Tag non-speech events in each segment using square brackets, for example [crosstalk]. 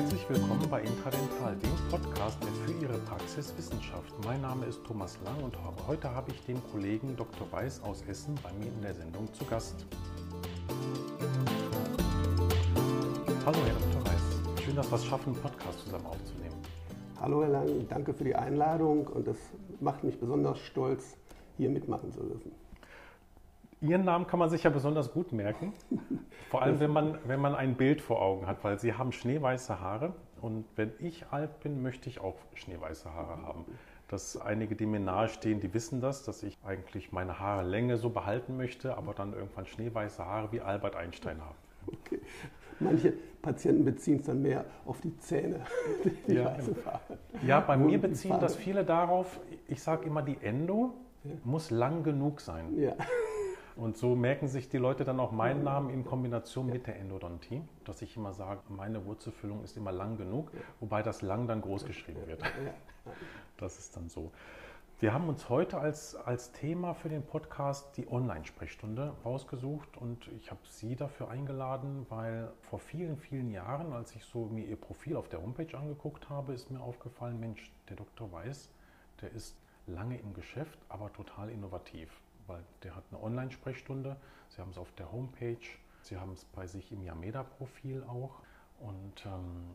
Herzlich willkommen bei Intradental, dem Podcast, der für Ihre Praxis Wissenschaft. Mein Name ist Thomas Lang und heute habe ich den Kollegen Dr. Weiß aus Essen bei mir in der Sendung zu Gast. Hallo Herr Dr. Weiß, schön, dass wir es schaffen, einen Podcast zusammen aufzunehmen. Hallo Herr Lang, danke für die Einladung und es macht mich besonders stolz, hier mitmachen zu dürfen. Ihren Namen kann man sich ja besonders gut merken. Vor allem, wenn man, wenn man ein Bild vor Augen hat, weil Sie haben schneeweiße Haare. Und wenn ich alt bin, möchte ich auch schneeweiße Haare haben. Dass einige, die mir nahestehen, die wissen das, dass ich eigentlich meine Haarlänge so behalten möchte, aber dann irgendwann schneeweiße Haare wie Albert Einstein habe. Okay. Manche Patienten beziehen es dann mehr auf die Zähne. [laughs] Die ja, ja, bei mir beziehen das viele darauf, ich sage immer, die Endo ja. muss lang genug sein. Ja. Und so merken sich die Leute dann auch meinen Namen in Kombination mit der Endodontie, dass ich immer sage, meine Wurzelfüllung ist immer lang genug, wobei das lang dann groß geschrieben wird. Das ist dann so. Wir haben uns heute als, als Thema für den Podcast die Online-Sprechstunde rausgesucht und ich habe Sie dafür eingeladen, weil vor vielen, vielen Jahren, als ich so mir Ihr Profil auf der Homepage angeguckt habe, ist mir aufgefallen, Mensch, der Doktor Weiß, der ist lange im Geschäft, aber total innovativ weil der hat eine Online-Sprechstunde. Sie haben es auf der Homepage, Sie haben es bei sich im Yameda-Profil auch. Und ähm,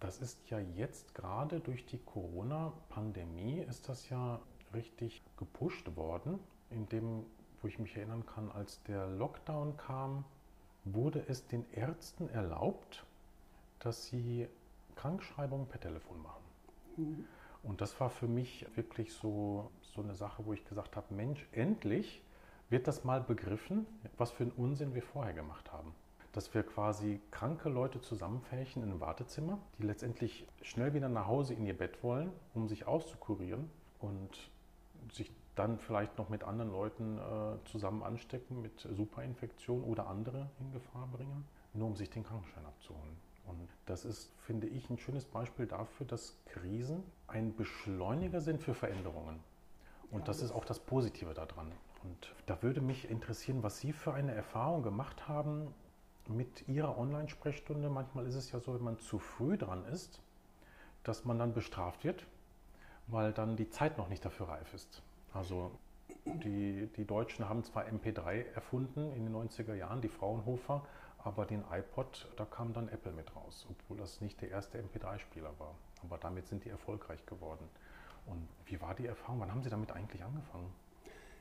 das ist ja jetzt gerade durch die Corona-Pandemie ist das ja richtig gepusht worden, indem, wo ich mich erinnern kann, als der Lockdown kam, wurde es den Ärzten erlaubt, dass sie Krankschreibungen per Telefon machen. Mhm. Und das war für mich wirklich so, so eine Sache, wo ich gesagt habe, Mensch, endlich wird das mal begriffen, was für einen Unsinn wir vorher gemacht haben. Dass wir quasi kranke Leute zusammenfärchen in einem Wartezimmer, die letztendlich schnell wieder nach Hause in ihr Bett wollen, um sich auszukurieren und sich dann vielleicht noch mit anderen Leuten äh, zusammen anstecken mit Superinfektion oder andere in Gefahr bringen, nur um sich den Krankenschein abzuholen. Und das ist, finde ich, ein schönes Beispiel dafür, dass Krisen ein Beschleuniger sind für Veränderungen. Und das ist auch das Positive daran. Und da würde mich interessieren, was Sie für eine Erfahrung gemacht haben mit Ihrer Online-Sprechstunde. Manchmal ist es ja so, wenn man zu früh dran ist, dass man dann bestraft wird, weil dann die Zeit noch nicht dafür reif ist. Also die, die Deutschen haben zwar MP3 erfunden in den 90er Jahren, die Fraunhofer, aber den iPod, da kam dann Apple mit raus, obwohl das nicht der erste MP3-Spieler war. Aber damit sind die erfolgreich geworden. Und wie war die Erfahrung? Wann haben Sie damit eigentlich angefangen?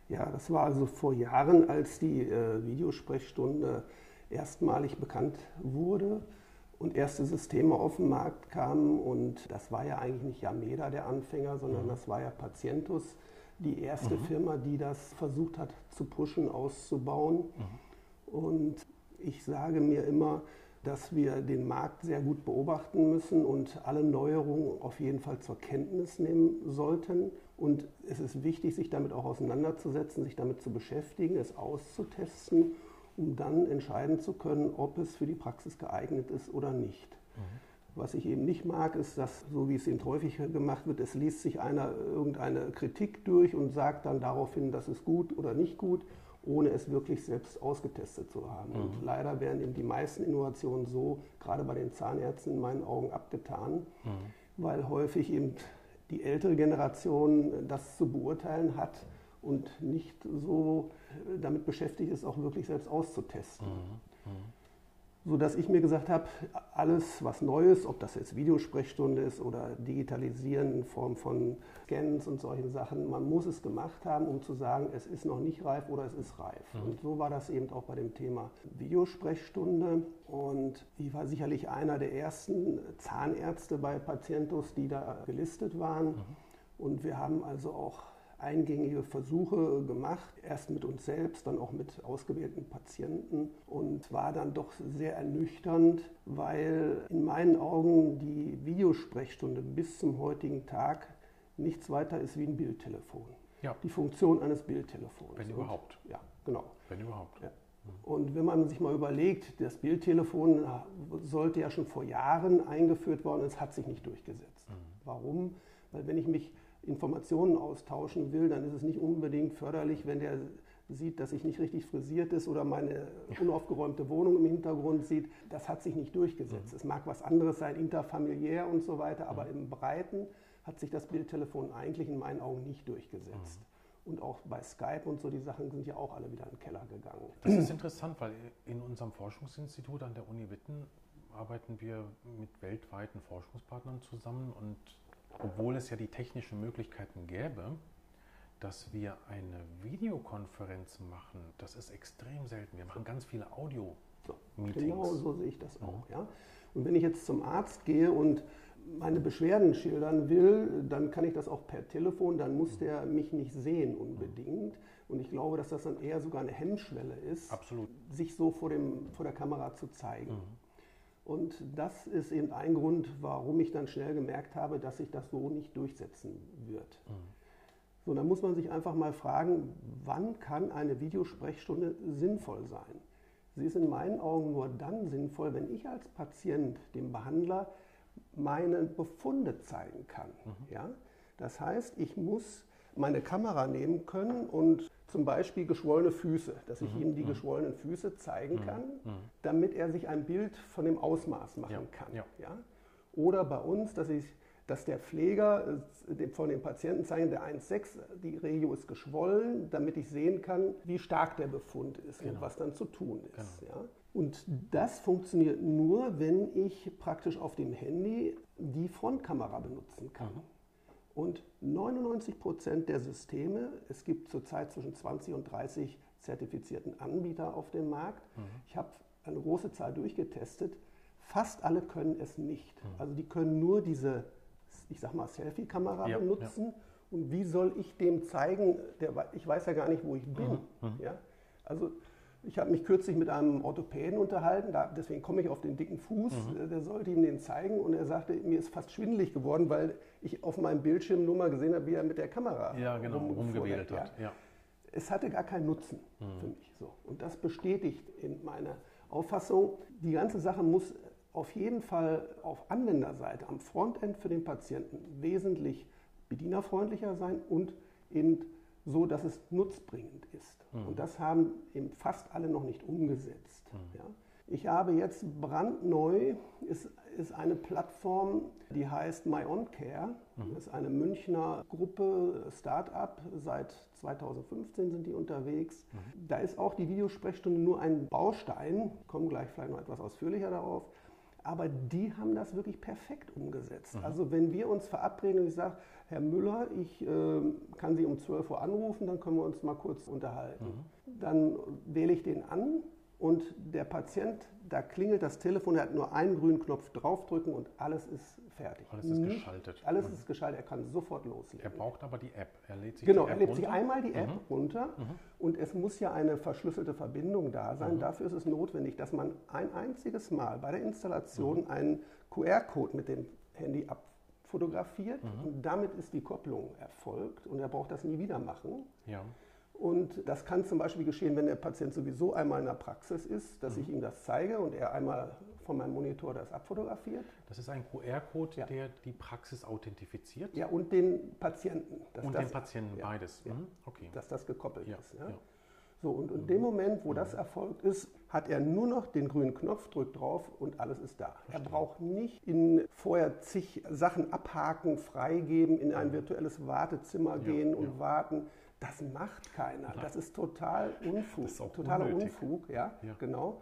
Ja, das war also vor Jahren, als die äh, Videosprechstunde erstmalig bekannt wurde und erste Systeme auf den Markt kamen. Und das war ja eigentlich nicht Yameda der Anfänger, sondern mhm. das war ja Patientus, die erste mhm. Firma, die das versucht hat zu pushen, auszubauen. Mhm. Und ich sage mir immer, dass wir den Markt sehr gut beobachten müssen und alle Neuerungen auf jeden Fall zur Kenntnis nehmen sollten. Und es ist wichtig, sich damit auch auseinanderzusetzen, sich damit zu beschäftigen, es auszutesten, um dann entscheiden zu können, ob es für die Praxis geeignet ist oder nicht. Mhm. Was ich eben nicht mag, ist, dass, so wie es eben häufig gemacht wird, es liest sich einer irgendeine Kritik durch und sagt dann daraufhin, das ist gut oder nicht gut ohne es wirklich selbst ausgetestet zu haben. Mhm. Und leider werden eben die meisten Innovationen so, gerade bei den Zahnärzten in meinen Augen, abgetan, mhm. weil häufig eben die ältere Generation das zu beurteilen hat und nicht so damit beschäftigt ist, auch wirklich selbst auszutesten. Mhm. Sodass ich mir gesagt habe, alles was Neues, ob das jetzt Videosprechstunde ist oder Digitalisieren in Form von Scans und solchen Sachen, man muss es gemacht haben, um zu sagen, es ist noch nicht reif oder es ist reif. Mhm. Und so war das eben auch bei dem Thema Videosprechstunde. Und ich war sicherlich einer der ersten Zahnärzte bei Patientus, die da gelistet waren. Mhm. Und wir haben also auch eingängige Versuche gemacht, erst mit uns selbst, dann auch mit ausgewählten Patienten und war dann doch sehr ernüchternd, weil in meinen Augen die Videosprechstunde bis zum heutigen Tag nichts weiter ist wie ein Bildtelefon. Ja. Die Funktion eines Bildtelefons. Wenn überhaupt. Und, ja, genau. Wenn überhaupt. Ja. Und wenn man sich mal überlegt, das Bildtelefon sollte ja schon vor Jahren eingeführt worden, es hat sich nicht durchgesetzt. Mhm. Warum? Weil wenn ich mich Informationen austauschen will, dann ist es nicht unbedingt förderlich, wenn der sieht, dass ich nicht richtig frisiert ist oder meine unaufgeräumte Wohnung im Hintergrund sieht, das hat sich nicht durchgesetzt. Mhm. Es mag was anderes sein, interfamiliär und so weiter, aber mhm. im Breiten hat sich das Bildtelefon eigentlich in meinen Augen nicht durchgesetzt. Mhm. Und auch bei Skype und so, die Sachen sind ja auch alle wieder in den Keller gegangen. Das ist interessant, weil in unserem Forschungsinstitut an der Uni Witten arbeiten wir mit weltweiten Forschungspartnern zusammen und obwohl es ja die technischen Möglichkeiten gäbe, dass wir eine Videokonferenz machen, das ist extrem selten. Wir machen ganz viele Audio-Meetings. Genau so sehe ich das auch. Ja. Und wenn ich jetzt zum Arzt gehe und meine Beschwerden schildern will, dann kann ich das auch per Telefon, dann muss der mich nicht sehen unbedingt. Und ich glaube, dass das dann eher sogar eine Hemmschwelle ist, Absolut. sich so vor, dem, vor der Kamera zu zeigen. Mhm. Und das ist eben ein Grund, warum ich dann schnell gemerkt habe, dass sich das so nicht durchsetzen wird. Mhm. So, dann muss man sich einfach mal fragen, wann kann eine Videosprechstunde sinnvoll sein? Sie ist in meinen Augen nur dann sinnvoll, wenn ich als Patient dem Behandler meine Befunde zeigen kann. Mhm. Ja? Das heißt, ich muss meine Kamera nehmen können und zum Beispiel geschwollene Füße, dass ich mhm. ihm die mhm. geschwollenen Füße zeigen mhm. kann, mhm. damit er sich ein Bild von dem Ausmaß machen ja. kann. Ja. ja. Oder bei uns, dass ich dass der Pfleger äh, von den Patienten zeigen, der 1,6, die Regio ist geschwollen, damit ich sehen kann, wie stark der Befund ist genau. und was dann zu tun ist. Genau. Ja? Und das funktioniert nur, wenn ich praktisch auf dem Handy die Frontkamera benutzen kann. Mhm. Und 99 Prozent der Systeme, es gibt zurzeit zwischen 20 und 30 zertifizierten Anbieter auf dem Markt. Mhm. Ich habe eine große Zahl durchgetestet. Fast alle können es nicht. Mhm. Also die können nur diese ich sag mal, Selfie-Kamera ja, benutzen. Ja. Und wie soll ich dem zeigen, der, ich weiß ja gar nicht, wo ich bin. Mhm, mhm. ja? Also ich habe mich kürzlich mit einem Orthopäden unterhalten, da, deswegen komme ich auf den dicken Fuß. Mhm. Der sollte ihm den zeigen und er sagte, mir ist fast schwindelig geworden, weil ich auf meinem Bildschirm nur mal gesehen habe, wie er mit der Kamera ja, genau, rum, rumgewählt hat. Ja. Es hatte gar keinen Nutzen mhm. für mich. So. Und das bestätigt in meiner Auffassung, die ganze Sache muss auf jeden Fall auf Anwenderseite am Frontend für den Patienten wesentlich bedienerfreundlicher sein und eben so, dass es nutzbringend ist. Mhm. Und das haben eben fast alle noch nicht umgesetzt. Mhm. Ja. Ich habe jetzt brandneu, ist, ist eine Plattform, die heißt MyOnCare. Mhm. Das ist eine Münchner Gruppe, Start-up. Seit 2015 sind die unterwegs. Mhm. Da ist auch die Videosprechstunde nur ein Baustein. Ich komme gleich vielleicht noch etwas ausführlicher darauf aber die haben das wirklich perfekt umgesetzt. Mhm. Also wenn wir uns verabreden und ich sage, Herr Müller, ich äh, kann Sie um 12 Uhr anrufen, dann können wir uns mal kurz unterhalten. Mhm. Dann wähle ich den an und der Patient, da klingelt das Telefon, er hat nur einen grünen Knopf draufdrücken und alles ist fertig. Alles ist Nicht, geschaltet. Alles mhm. ist geschaltet, er kann sofort loslegen. Er braucht aber die App. Er lädt sich genau, er lädt runter. sich einmal die App mhm. runter mhm. und es muss ja eine verschlüsselte Verbindung da sein. Mhm. Dafür ist es notwendig, dass man ein einziges Mal bei der Installation mhm. einen QR-Code mit dem Handy abfotografiert mhm. und damit ist die Kopplung erfolgt und er braucht das nie wieder machen. Ja. Und das kann zum Beispiel geschehen, wenn der Patient sowieso einmal in der Praxis ist, dass mhm. ich ihm das zeige und er einmal von meinem Monitor das abfotografiert. Das ist ein QR-Code, ja. der die Praxis authentifiziert? Ja, und den Patienten. und das, den Patienten, ja, beides. Ja, mhm. okay. Dass das gekoppelt ist. So, und in dem Moment, wo das erfolgt ist, hat er nur noch den grünen Knopf, drückt drauf und alles ist da. Verstehe. Er braucht nicht in vorher zig Sachen abhaken, freigeben, in ein virtuelles Wartezimmer gehen und ja. warten. Das macht keiner. Das ist total Unfug. Das ist totaler unnötig. Unfug, ja, ja, genau.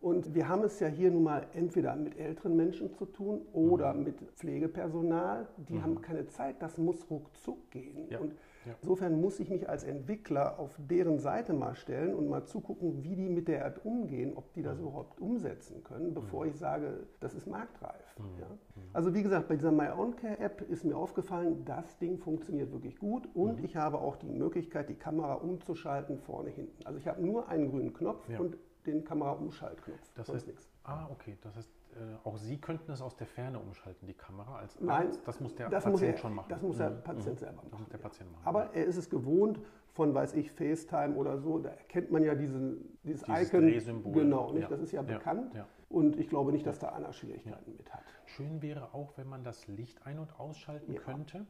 Und wir haben es ja hier nun mal entweder mit älteren Menschen zu tun oder mhm. mit Pflegepersonal. Die mhm. haben keine Zeit, das muss ruckzuck gehen. Ja. Und ja. insofern muss ich mich als Entwickler auf deren Seite mal stellen und mal zugucken, wie die mit der App umgehen, ob die das mhm. überhaupt umsetzen können, bevor mhm. ich sage, das ist marktreif. Mhm. Ja? Mhm. Also wie gesagt, bei dieser My Own Care App ist mir aufgefallen, das Ding funktioniert wirklich gut und ich habe auch die Möglichkeit, die Kamera umzuschalten vorne hinten. Also ich habe nur einen grünen Knopf und den Kamera-Umschaltknopf. Das heißt nichts. Ah, okay. Das heißt, auch Sie könnten es aus der Ferne umschalten, die Kamera als Nein, Arzt. Das muss der Patient muss er, schon machen. Das muss der mhm. Patient mhm. selber machen. Das der Patient machen. Aber er ist es gewohnt von, weiß ich, FaceTime oder so. Da erkennt man ja diesen, dieses, dieses Icon. Drehsymbol. Genau, nicht? Ja. das ist ja bekannt. Ja. Und ich glaube nicht, dass da einer Schwierigkeiten mit hat. Schön wäre auch, wenn man das Licht ein- und ausschalten könnte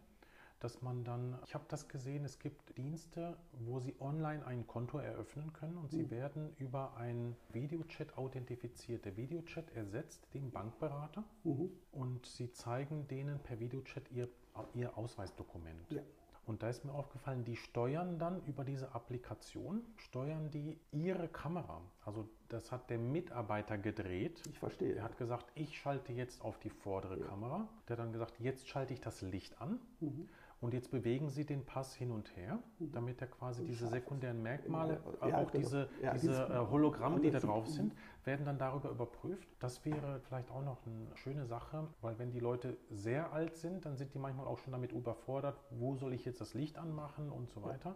dass man dann, ich habe das gesehen, es gibt Dienste, wo Sie online ein Konto eröffnen können und Sie mhm. werden über einen Videochat authentifiziert. Der Videochat ersetzt den Bankberater mhm. und Sie zeigen denen per Videochat Ihr, ihr Ausweisdokument. Ja. Und da ist mir aufgefallen, die steuern dann über diese Applikation, steuern die ihre Kamera. Also das hat der Mitarbeiter gedreht. Ich verstehe. Er hat gesagt, ich schalte jetzt auf die vordere ja. Kamera. Der hat dann gesagt, jetzt schalte ich das Licht an. Mhm. Und jetzt bewegen Sie den Pass hin und her, mhm. damit er quasi diese sekundären Merkmale, ja, auch genau. diese, ja, diese äh, Hologramme, die da drauf sind, werden dann darüber überprüft. Das wäre vielleicht auch noch eine schöne Sache, weil wenn die Leute sehr alt sind, dann sind die manchmal auch schon damit überfordert, wo soll ich jetzt das Licht anmachen und so weiter.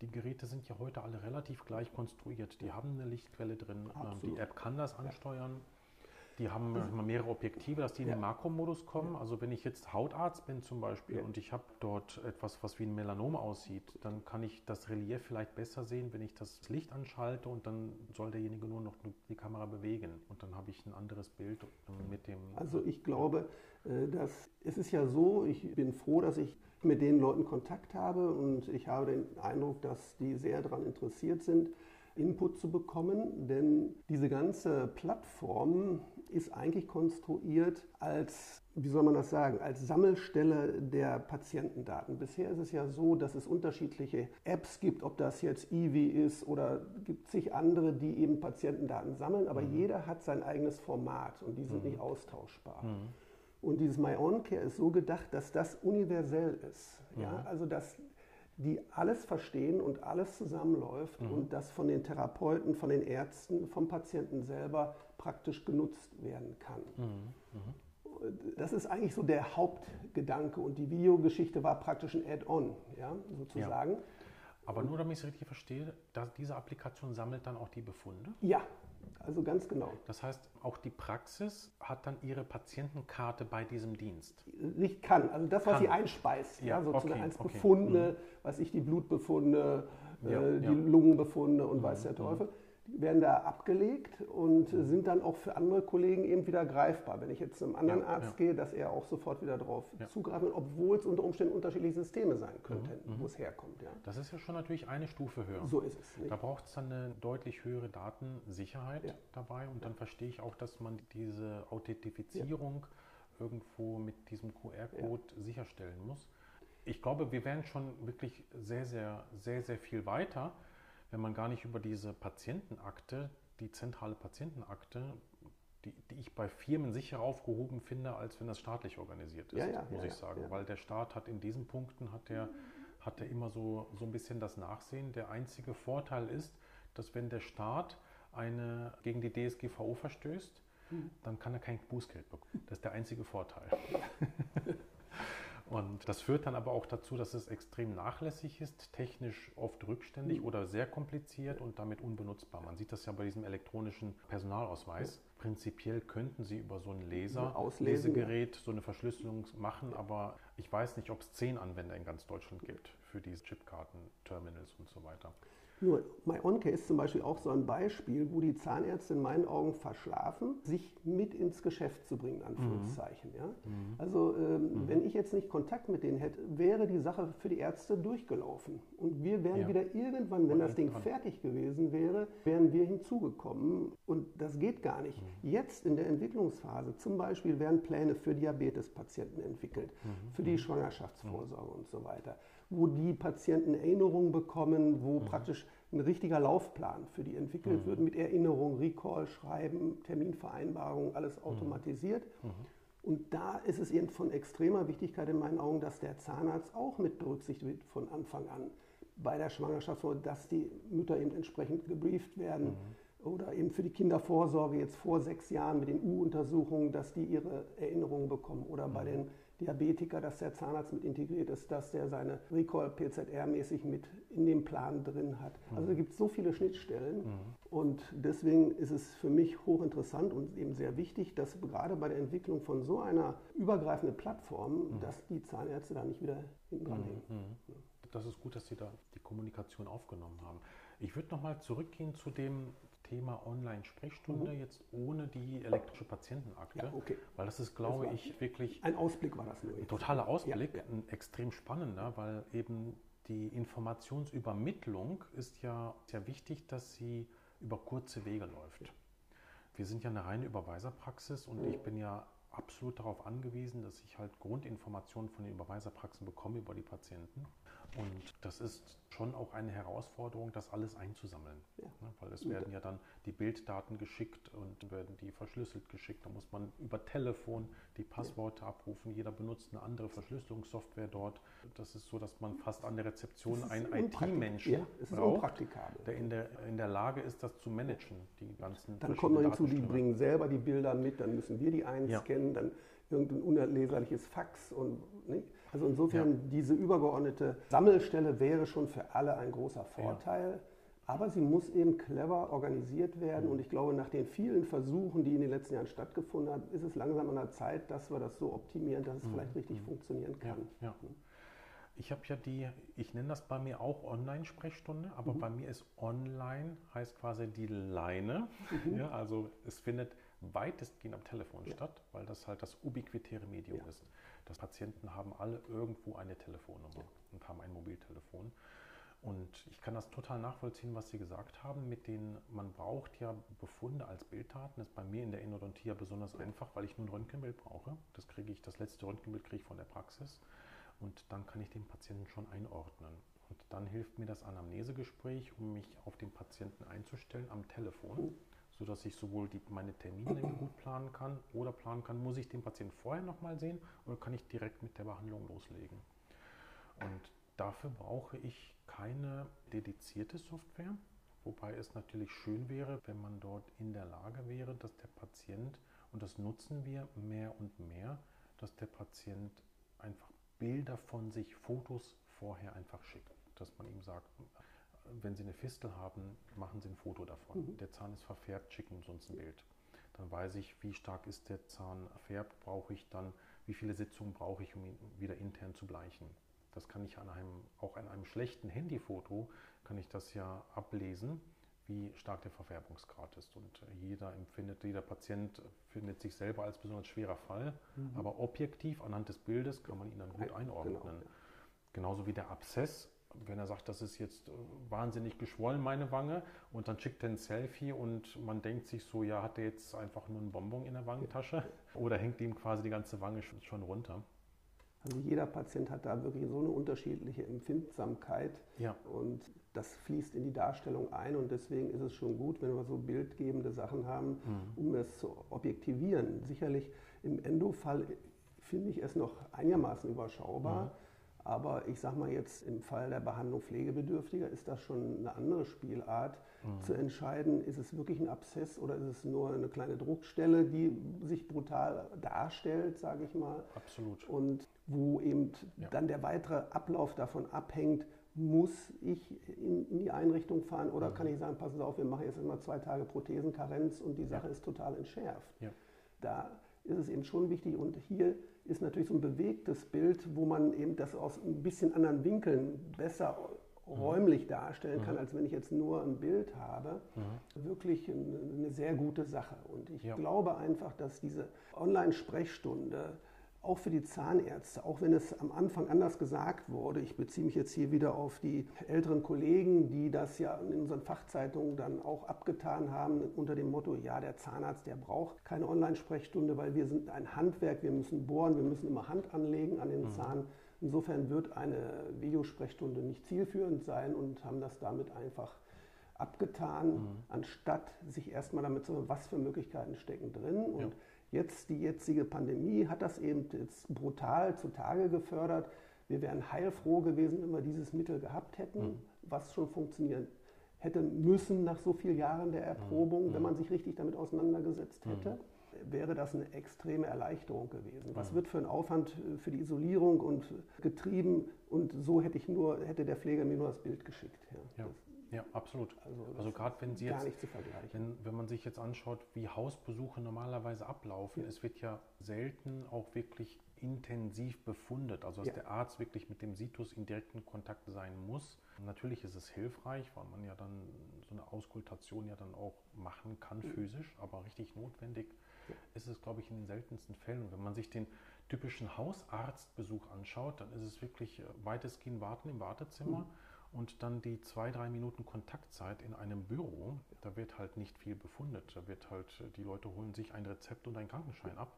Die Geräte sind ja heute alle relativ gleich konstruiert. Die haben eine Lichtquelle drin. Absolut. Die App kann das ansteuern. Die haben also, mehrere Objektive, dass die in den Makromodus kommen. Also wenn ich jetzt Hautarzt bin zum Beispiel und ich habe dort etwas, was wie ein Melanom aussieht, dann kann ich das Relief vielleicht besser sehen, wenn ich das Licht anschalte und dann soll derjenige nur noch die Kamera bewegen. Und dann habe ich ein anderes Bild mit dem. Also ich glaube, äh, dass es ist ja so, ich bin froh, dass ich mit den Leuten Kontakt habe und ich habe den Eindruck, dass die sehr daran interessiert sind Input zu bekommen, denn diese ganze Plattform ist eigentlich konstruiert als, wie soll man das sagen, als Sammelstelle der Patientendaten. Bisher ist es ja so, dass es unterschiedliche Apps gibt, ob das jetzt Eevee ist oder gibt sich andere, die eben Patientendaten sammeln, aber mhm. jeder hat sein eigenes Format und die sind mhm. nicht austauschbar. Mhm. Und dieses MyOnCare ist so gedacht, dass das universell ist. Ja? Mhm. Also dass die alles verstehen und alles zusammenläuft mhm. und das von den Therapeuten, von den Ärzten, vom Patienten selber praktisch genutzt werden kann. Mhm. Mhm. Das ist eigentlich so der Hauptgedanke und die Videogeschichte war praktisch ein Add-on, ja, sozusagen. Ja. Aber nur damit ich es richtig verstehe, dass diese Applikation sammelt dann auch die Befunde? Ja, also ganz genau. Das heißt, auch die Praxis hat dann ihre Patientenkarte bei diesem Dienst? Nicht kann, also das, was kann. sie einspeist, ja, ja sozusagen okay, als Befunde, okay. Mhm. was ich die Blutbefunde, ja, äh, die ja. Lungenbefunde und mhm. weiß der Teufel. Mhm werden da abgelegt und sind dann auch für andere Kollegen eben wieder greifbar. Wenn ich jetzt zu einem anderen ja, Arzt ja. gehe, dass er auch sofort wieder darauf ja. zugreifen, obwohl es unter Umständen unterschiedliche Systeme sein könnten, mhm, mhm. wo es herkommt. Ja. Das ist ja schon natürlich eine Stufe höher. So ist es. Nicht? Da braucht es dann eine deutlich höhere Datensicherheit dabei und dann verstehe ich auch, dass man diese Authentifizierung irgendwo mit diesem QR-Code sicherstellen muss. Ich glaube, wir wären schon wirklich sehr, sehr, sehr, sehr viel weiter wenn man gar nicht über diese Patientenakte, die zentrale Patientenakte, die, die, ich bei Firmen sicher aufgehoben finde, als wenn das staatlich organisiert ist, ja, ja, muss ja, ich sagen. Weil der Staat hat in diesen Punkten hat er, hat er immer so, so ein bisschen das Nachsehen. Der einzige Vorteil ist, dass wenn der Staat eine gegen die DSGVO verstößt, hm. dann kann er kein Bußgeld bekommen. Das ist der einzige Vorteil. [laughs] Und das führt dann aber auch dazu, dass es extrem nachlässig ist, technisch oft rückständig mhm. oder sehr kompliziert und damit unbenutzbar. Man sieht das ja bei diesem elektronischen Personalausweis. Prinzipiell könnten Sie über so ein Laser, Lesegerät so eine Verschlüsselung machen, aber ich weiß nicht, ob es zehn Anwender in ganz Deutschland gibt für diese Chipkarten, Terminals und so weiter. Nur MyOnCare ist zum Beispiel auch so ein Beispiel, wo die Zahnärzte in meinen Augen verschlafen, sich mit ins Geschäft zu bringen, Anführungszeichen. Mhm. Ja? Mhm. Also ähm, mhm. wenn ich jetzt nicht Kontakt mit denen hätte, wäre die Sache für die Ärzte durchgelaufen. Und wir wären ja. wieder irgendwann, wenn das Ding fertig gewesen wäre, wären wir hinzugekommen. Und das geht gar nicht. Mhm. Jetzt in der Entwicklungsphase zum Beispiel werden Pläne für Diabetespatienten entwickelt, mhm. für die mhm. Schwangerschaftsvorsorge und so weiter wo die Patienten Erinnerungen bekommen, wo mhm. praktisch ein richtiger Laufplan für die entwickelt mhm. wird mit Erinnerung, Recall, Schreiben, Terminvereinbarung, alles mhm. automatisiert. Mhm. Und da ist es eben von extremer Wichtigkeit in meinen Augen, dass der Zahnarzt auch mit berücksichtigt wird von Anfang an bei der Schwangerschaft, dass die Mütter eben entsprechend gebrieft werden. Mhm. Oder eben für die Kindervorsorge jetzt vor sechs Jahren mit den U-Untersuchungen, dass die ihre Erinnerungen bekommen. Oder bei mhm. den Diabetiker, dass der Zahnarzt mit integriert ist, dass der seine Recall PZR-mäßig mit in dem Plan drin hat. Also mhm. es gibt so viele Schnittstellen mhm. und deswegen ist es für mich hochinteressant und eben sehr wichtig, dass gerade bei der Entwicklung von so einer übergreifenden Plattform, mhm. dass die Zahnärzte da nicht wieder hinten dran hängen. Mhm. Das ist gut, dass Sie da die Kommunikation aufgenommen haben. Ich würde nochmal zurückgehen zu dem Thema Online-Sprechstunde, mhm. jetzt ohne die elektrische Patientenakte. Ja, okay. Weil das ist, glaube das ich, wirklich. Ein Ausblick war das nur. Ein totaler Ausblick, ja, ja. ein extrem spannender, weil eben die Informationsübermittlung ist ja sehr wichtig, dass sie über kurze Wege läuft. Wir sind ja eine reine Überweiserpraxis und mhm. ich bin ja absolut darauf angewiesen, dass ich halt Grundinformationen von den Überweiserpraxen bekomme über die Patienten. Und das ist schon auch eine Herausforderung, das alles einzusammeln. Ja. Ne, weil es werden ja dann die Bilddaten geschickt und werden die verschlüsselt geschickt. Da muss man über Telefon die Passworte abrufen. Jeder benutzt eine andere Verschlüsselungssoftware dort. Das ist so, dass man fast an der Rezeption einen IT-Menschen ja, braucht, der in, der in der Lage ist, das zu managen, die ganzen Dann kommt noch hinzu, die bringen selber die Bilder mit, dann müssen wir die einscannen, ja. dann irgendein unerleserliches Fax. Und, nicht? Also insofern, ja. diese übergeordnete Sammelstelle wäre schon für alle ein großer Vorteil. Ja. Aber sie muss eben clever organisiert werden. Mhm. Und ich glaube, nach den vielen Versuchen, die in den letzten Jahren stattgefunden haben, ist es langsam an der Zeit, dass wir das so optimieren, dass es mhm. vielleicht richtig mhm. funktionieren kann. Ja, ich habe ja die, ich nenne das bei mir auch Online-Sprechstunde, aber mhm. bei mir ist online, heißt quasi die Leine. Mhm. Ja, also es findet weitestgehend am Telefon ja. statt, weil das halt das ubiquitäre Medium ja. ist. Das Patienten haben alle irgendwo eine Telefonnummer ja. und haben ein Mobiltelefon. Und ich kann das total nachvollziehen, was Sie gesagt haben, mit denen man braucht ja Befunde als Bilddaten. Das ist bei mir in der Endodontie ja besonders einfach, weil ich nur ein Röntgenbild brauche. Das kriege ich, das letzte Röntgenbild kriege ich von der Praxis. Und dann kann ich den Patienten schon einordnen. Und dann hilft mir das Anamnesegespräch, um mich auf den Patienten einzustellen am Telefon sodass ich sowohl die, meine Termine gut planen kann oder planen kann, muss ich den Patienten vorher nochmal sehen oder kann ich direkt mit der Behandlung loslegen. Und dafür brauche ich keine dedizierte Software, wobei es natürlich schön wäre, wenn man dort in der Lage wäre, dass der Patient, und das nutzen wir mehr und mehr, dass der Patient einfach Bilder von sich, Fotos vorher einfach schickt. Dass man ihm sagt, wenn Sie eine Fistel haben, machen Sie ein Foto davon. Mhm. Der Zahn ist verfärbt, schicken Sie uns ein Bild. Dann weiß ich, wie stark ist der Zahn verfärbt, brauche ich dann, wie viele Sitzungen brauche ich, um ihn wieder intern zu bleichen. Das kann ich an einem, auch an einem schlechten Handyfoto, kann ich das ja ablesen, wie stark der Verfärbungsgrad ist. Und jeder empfindet, jeder Patient findet sich selber als besonders schwerer Fall, mhm. aber objektiv anhand des Bildes kann man ihn dann gut genau, einordnen. Genau, ja. Genauso wie der Abszess wenn er sagt, das ist jetzt äh, wahnsinnig geschwollen, meine Wange, und dann schickt er ein Selfie und man denkt sich so, ja, hat er jetzt einfach nur einen Bonbon in der Wangentasche oder hängt ihm quasi die ganze Wange schon runter? Also jeder Patient hat da wirklich so eine unterschiedliche Empfindsamkeit ja. und das fließt in die Darstellung ein und deswegen ist es schon gut, wenn wir so bildgebende Sachen haben, mhm. um es zu objektivieren. Sicherlich im Endo-Fall finde ich es noch einigermaßen überschaubar. Mhm aber ich sage mal jetzt im Fall der Behandlung Pflegebedürftiger ist das schon eine andere Spielart, mhm. zu entscheiden, ist es wirklich ein Abszess oder ist es nur eine kleine Druckstelle, die sich brutal darstellt, sage ich mal. Absolut. Und wo eben ja. dann der weitere Ablauf davon abhängt, muss ich in, die Einrichtung fahren oder mhm. kann ich sagen, passen Sie auf, wir machen jetzt immer zwei Tage Prothesenkarenz und die Sache ja. ist total entschärft. Ja. Da ist es eben schon wichtig und hier ist natürlich so ein bewegtes Bild, wo man eben das aus ein bisschen anderen Winkeln besser räumlich darstellen kann, mhm. als wenn ich jetzt nur ein Bild habe. Mhm. Wirklich eine sehr gute Sache. Und ich ja. glaube einfach, dass diese Online-Sprechstunde auch für die Zahnärzte, auch wenn es am Anfang anders gesagt wurde, ich beziehe mich jetzt hier wieder auf die älteren Kollegen, die das ja in unseren Fachzeitungen dann auch abgetan haben unter dem Motto, ja, der Zahnarzt, der braucht keine Online-Sprechstunde, weil wir sind ein Handwerk, wir müssen bohren, wir müssen immer Hand anlegen an den mhm. Zahn. Insofern wird eine Videosprechstunde nicht zielführend sein und haben das damit einfach abgetan, mhm. anstatt sich erstmal damit zu, was für Möglichkeiten stecken drin. Und ja. Jetzt, die jetzige Pandemie hat das eben jetzt brutal zutage gefördert. Wir wären heilfroh gewesen, wenn wir dieses Mittel gehabt hätten, mhm. was schon funktionieren hätte müssen nach so vielen Jahren der Erprobung, mhm. wenn man sich richtig damit auseinandergesetzt hätte. Mhm. Wäre das eine extreme Erleichterung gewesen. Was wird für ein Aufwand für die Isolierung und getrieben und so hätte ich nur, hätte der Pfleger mir nur das Bild geschickt. Ja, ja. Ja, absolut. Also, also gerade wenn Sie jetzt, wenn, wenn man sich jetzt anschaut, wie Hausbesuche normalerweise ablaufen, ja. es wird ja selten auch wirklich intensiv befundet, also dass ja. der Arzt wirklich mit dem Situs in direkten Kontakt sein muss. Natürlich ist es hilfreich, weil man ja dann so eine Auskultation ja dann auch machen kann mhm. physisch, aber richtig notwendig ja. ist es, glaube ich, in den seltensten Fällen. Und wenn man sich den typischen Hausarztbesuch anschaut, dann ist es wirklich äh, weitestgehend Warten im Wartezimmer. Mhm und dann die zwei, drei Minuten Kontaktzeit in einem Büro, da wird halt nicht viel befundet. Da wird halt, die Leute holen sich ein Rezept und einen Krankenschein ab.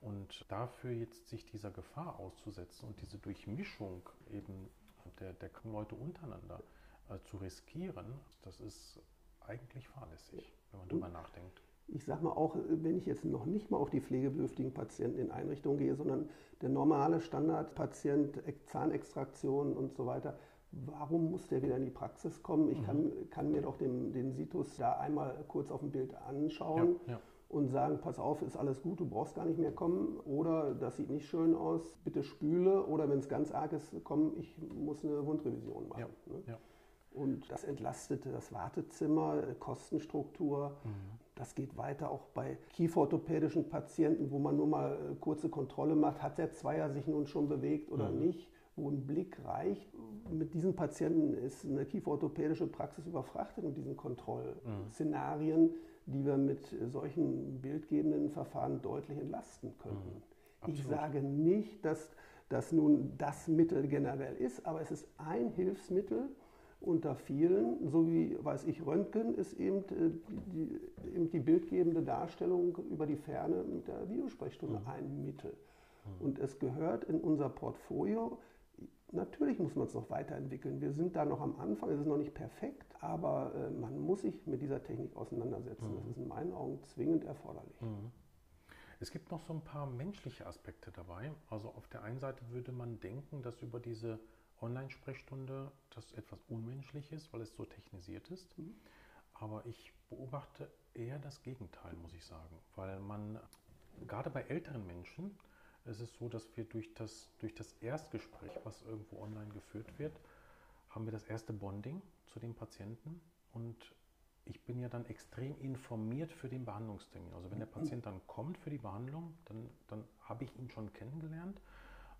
Und dafür jetzt sich dieser Gefahr auszusetzen und diese Durchmischung eben der, der Leute untereinander äh, zu riskieren, das ist eigentlich fahrlässig, wenn man darüber nachdenkt. Ich sage mal auch, wenn ich jetzt noch nicht mal auf die pflegebedürftigen Patienten in Einrichtungen gehe, sondern der normale Standardpatient, Zahnextraktion und so weiter, warum muss der wieder in die Praxis kommen? Ich mhm. kann, kann, mir doch den, den Situs da einmal kurz auf dem Bild anschauen. Ja, ja. Und sagen, pass auf, ist alles gut, du brauchst gar nicht mehr kommen. Oder das sieht nicht schön aus, bitte spüle. Oder wenn es ganz arg ist, komm, ich muss eine Wundrevision machen. Ja, ne? Und das entlastet das Wartezimmer, Kostenstruktur. Mhm. Das geht weiter auch bei kieferorthopädischen Patienten, wo man nur mal äh, kurze Kontrolle macht. Hat der Zweier sich nun schon bewegt oder mhm. nicht? wo ein Blick reicht. Mit diesen Patienten ist eine kieferorthopädische Praxis überfrachtet mit diesen Kontrollszenarien, die wir mit solchen bildgebenden Verfahren deutlich entlasten können. Mhm. Ich sage nicht, dass das nun das Mittel generell ist, aber es ist ein Hilfsmittel unter vielen, so wie, weiß ich, Röntgen ist eben äh, die, eben die bildgebende Darstellung über die Ferne mit der Videosprechstunde mhm. ein Mittel. Mhm. Und es gehört in unser Portfolio Natürlich muss man es noch weiterentwickeln. Wir sind da noch am Anfang, es ist noch nicht perfekt, aber äh, man muss sich mit dieser Technik auseinandersetzen. Mhm. Das ist in meinen Augen zwingend erforderlich. Mhm. Es gibt noch so ein paar menschliche Aspekte dabei. Also auf der einen Seite würde man denken, dass über diese Online-Sprechstunde das etwas unmenschlich ist, weil es so technisiert ist. Mhm. Aber ich beobachte eher das Gegenteil, muss ich sagen, weil man gerade bei älteren Menschen es ist so, dass wir durch das, durch das Erstgespräch, was irgendwo online geführt wird, haben wir das erste Bonding zu dem Patienten und ich bin ja dann extrem informiert für den Behandlungstermin. Also wenn der Patient dann kommt für die Behandlung, dann, dann habe ich ihn schon kennengelernt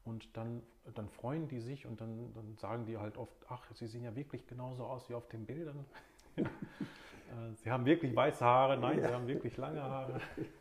und dann, dann freuen die sich und dann, dann sagen die halt oft, ach, sie sehen ja wirklich genauso aus wie auf den Bildern. [laughs] Äh, sie haben wirklich weiße Haare, nein, sie haben wirklich lange Haare. [laughs]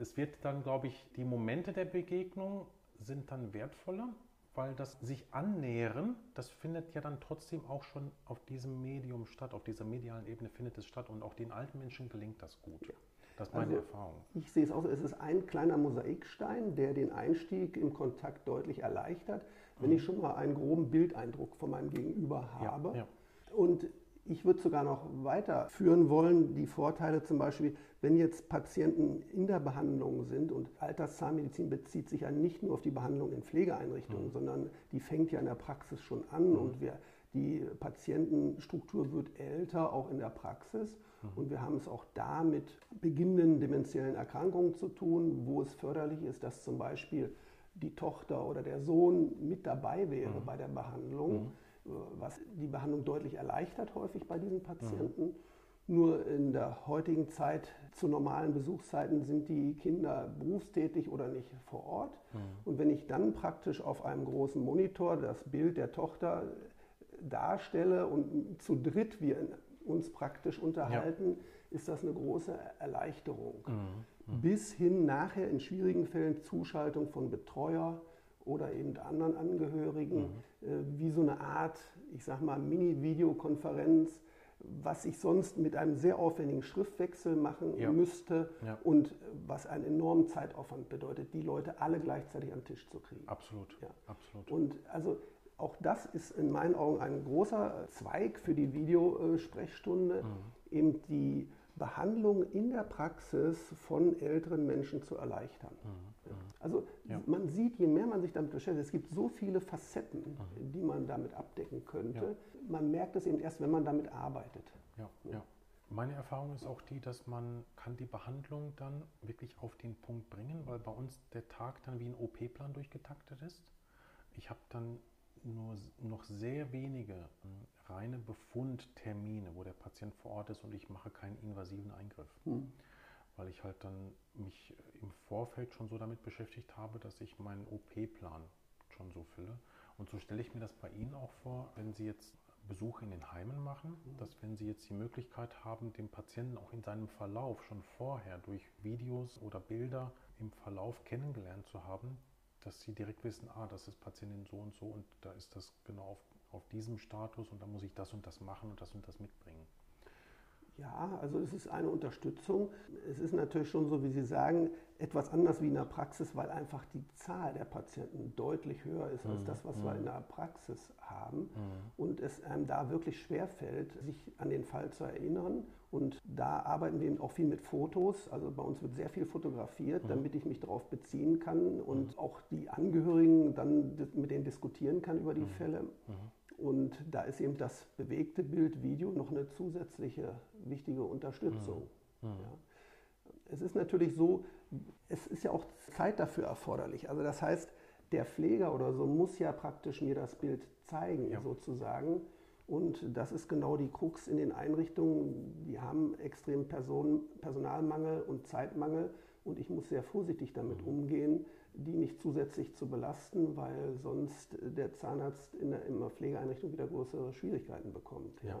Es wird dann, glaube ich, die Momente der Begegnung sind dann wertvoller, weil das sich annähern, das findet ja dann trotzdem auch schon auf diesem Medium statt, auf dieser medialen Ebene findet es statt und auch den alten Menschen gelingt das gut. Ja. Das ist meine also, Erfahrung. Ich sehe es auch so, es ist ein kleiner Mosaikstein, der den Einstieg im Kontakt deutlich erleichtert, wenn mhm. ich schon mal einen groben Bildeindruck von meinem Gegenüber habe. Ja, ja. Und ich würde sogar noch weiterführen wollen, die Vorteile zum Beispiel, wenn jetzt Patienten in der Behandlung sind und Alterszahnmedizin bezieht sich ja nicht nur auf die Behandlung in Pflegeeinrichtungen, mhm. sondern die fängt ja in der Praxis schon an mhm. und wir, die Patientenstruktur wird älter, auch in der Praxis. Mhm. Und wir haben es auch da mit beginnenden dementiellen Erkrankungen zu tun, wo es förderlich ist, dass zum Beispiel die Tochter oder der Sohn mit dabei wäre mhm. bei der Behandlung mhm was die Behandlung deutlich erleichtert häufig bei diesen Patienten. Mhm. Nur in der heutigen Zeit zu normalen Besuchszeiten sind die Kinder berufstätig oder nicht vor Ort. Mhm. Und wenn ich dann praktisch auf einem großen Monitor das Bild der Tochter darstelle und zu dritt wir uns praktisch unterhalten, ja. ist das eine große Erleichterung. Mhm. Mhm. Bis hin nachher in schwierigen Fällen Zuschaltung von Betreuer, oder eben anderen Angehörigen, mhm. äh, wie so eine Art, ich sag mal, Mini-Videokonferenz, was ich sonst mit einem sehr aufwendigen Schriftwechsel machen ja. müsste ja. und was einen enormen Zeitaufwand bedeutet, die Leute alle gleichzeitig am Tisch zu kriegen. Absolut. Ja. Absolut. Und also auch das ist in meinen Augen ein großer Zweig für die Videosprechstunde, mhm. eben die Behandlung in der Praxis von älteren Menschen zu erleichtern. Mhm. Also ja. man sieht, je mehr man sich damit beschäftigt, es gibt so viele Facetten, mhm. die man damit abdecken könnte. Ja. Man merkt es eben erst, wenn man damit arbeitet. Ja, ja. Meine Erfahrung ist auch die, dass man kann die Behandlung dann wirklich auf den Punkt bringen, weil bei uns der Tag dann wie ein OP-Plan durchgetaktet ist. Ich habe dann nur noch sehr wenige hm, reine Befundtermine, wo der Patient vor Ort ist und ich mache keinen invasiven Eingriff. Mhm. Weil ich halt dann mich im Vorfeld schon so damit beschäftigt habe, dass ich meinen OP-Plan schon so fülle. Und so stelle ich mir das bei Ihnen auch vor, wenn Sie jetzt Besuche in den Heimen machen, dass wenn Sie jetzt die Möglichkeit haben, den Patienten auch in seinem Verlauf schon vorher durch Videos oder Bilder im Verlauf kennengelernt zu haben, dass Sie direkt wissen, ah, das ist Patientin so und so und da ist das genau auf, auf diesem Status und da muss ich das und das machen und das und das mitbringen. Ja, also es ist eine Unterstützung. Es ist natürlich schon so, wie Sie sagen, etwas anders wie in der Praxis, weil einfach die Zahl der Patienten deutlich höher ist als mhm. das, was wir in der Praxis haben. Mhm. Und es einem da wirklich schwerfällt, sich an den Fall zu erinnern. Und da arbeiten wir auch viel mit Fotos. Also bei uns wird sehr viel fotografiert, mhm. damit ich mich darauf beziehen kann und mhm. auch die Angehörigen dann mit denen diskutieren kann über die mhm. Fälle. Und da ist eben das bewegte Bild, Video noch eine zusätzliche wichtige Unterstützung. Mhm. Ja. Es ist natürlich so, es ist ja auch Zeit dafür erforderlich. Also das heißt, der Pfleger oder so muss ja praktisch mir das Bild zeigen, ja. sozusagen. Und das ist genau die Krux in den Einrichtungen. Die haben extrem Person, Personalmangel und Zeitmangel. Und ich muss sehr vorsichtig damit mhm. umgehen, die nicht zusätzlich zu belasten, weil sonst der Zahnarzt in der, in der Pflegeeinrichtung wieder größere Schwierigkeiten bekommt. Ja.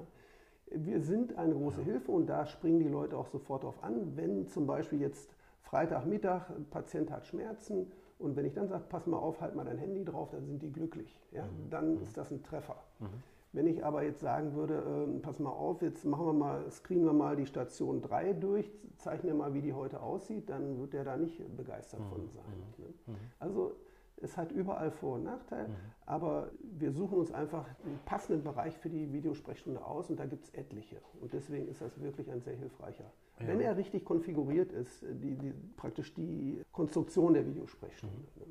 Wir sind eine große ja. Hilfe und da springen die Leute auch sofort drauf an. Wenn zum Beispiel jetzt Freitagmittag ein Patient hat Schmerzen und wenn ich dann sage, pass mal auf, halt mal dein Handy drauf, dann sind die glücklich. Ja? Mhm. Dann mhm. ist das ein Treffer. Mhm. Wenn ich aber jetzt sagen würde, äh, pass mal auf, jetzt machen wir mal, screenen wir mal die Station 3 durch, zeichnen wir mal, wie die heute aussieht, dann wird der da nicht begeistert mhm. von sein. Mhm. Ne? Mhm. Also es hat überall Vor- und Nachteile, mhm. aber wir suchen uns einfach den passenden Bereich für die Videosprechstunde aus und da gibt es etliche. Und deswegen ist das wirklich ein sehr hilfreicher. Ja. Wenn er richtig konfiguriert ist, die, die, praktisch die Konstruktion der Videosprechstunde. Mhm. Ne?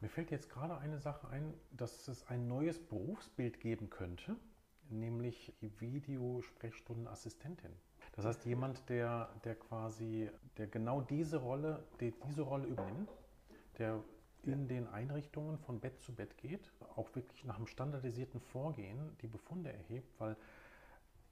Mir fällt jetzt gerade eine Sache ein, dass es ein neues Berufsbild geben könnte, nämlich die Videosprechstundenassistentin. Das heißt, jemand, der, der quasi, der genau diese Rolle, die diese Rolle übernimmt, der in den Einrichtungen von Bett zu Bett geht, auch wirklich nach einem standardisierten Vorgehen die Befunde erhebt, weil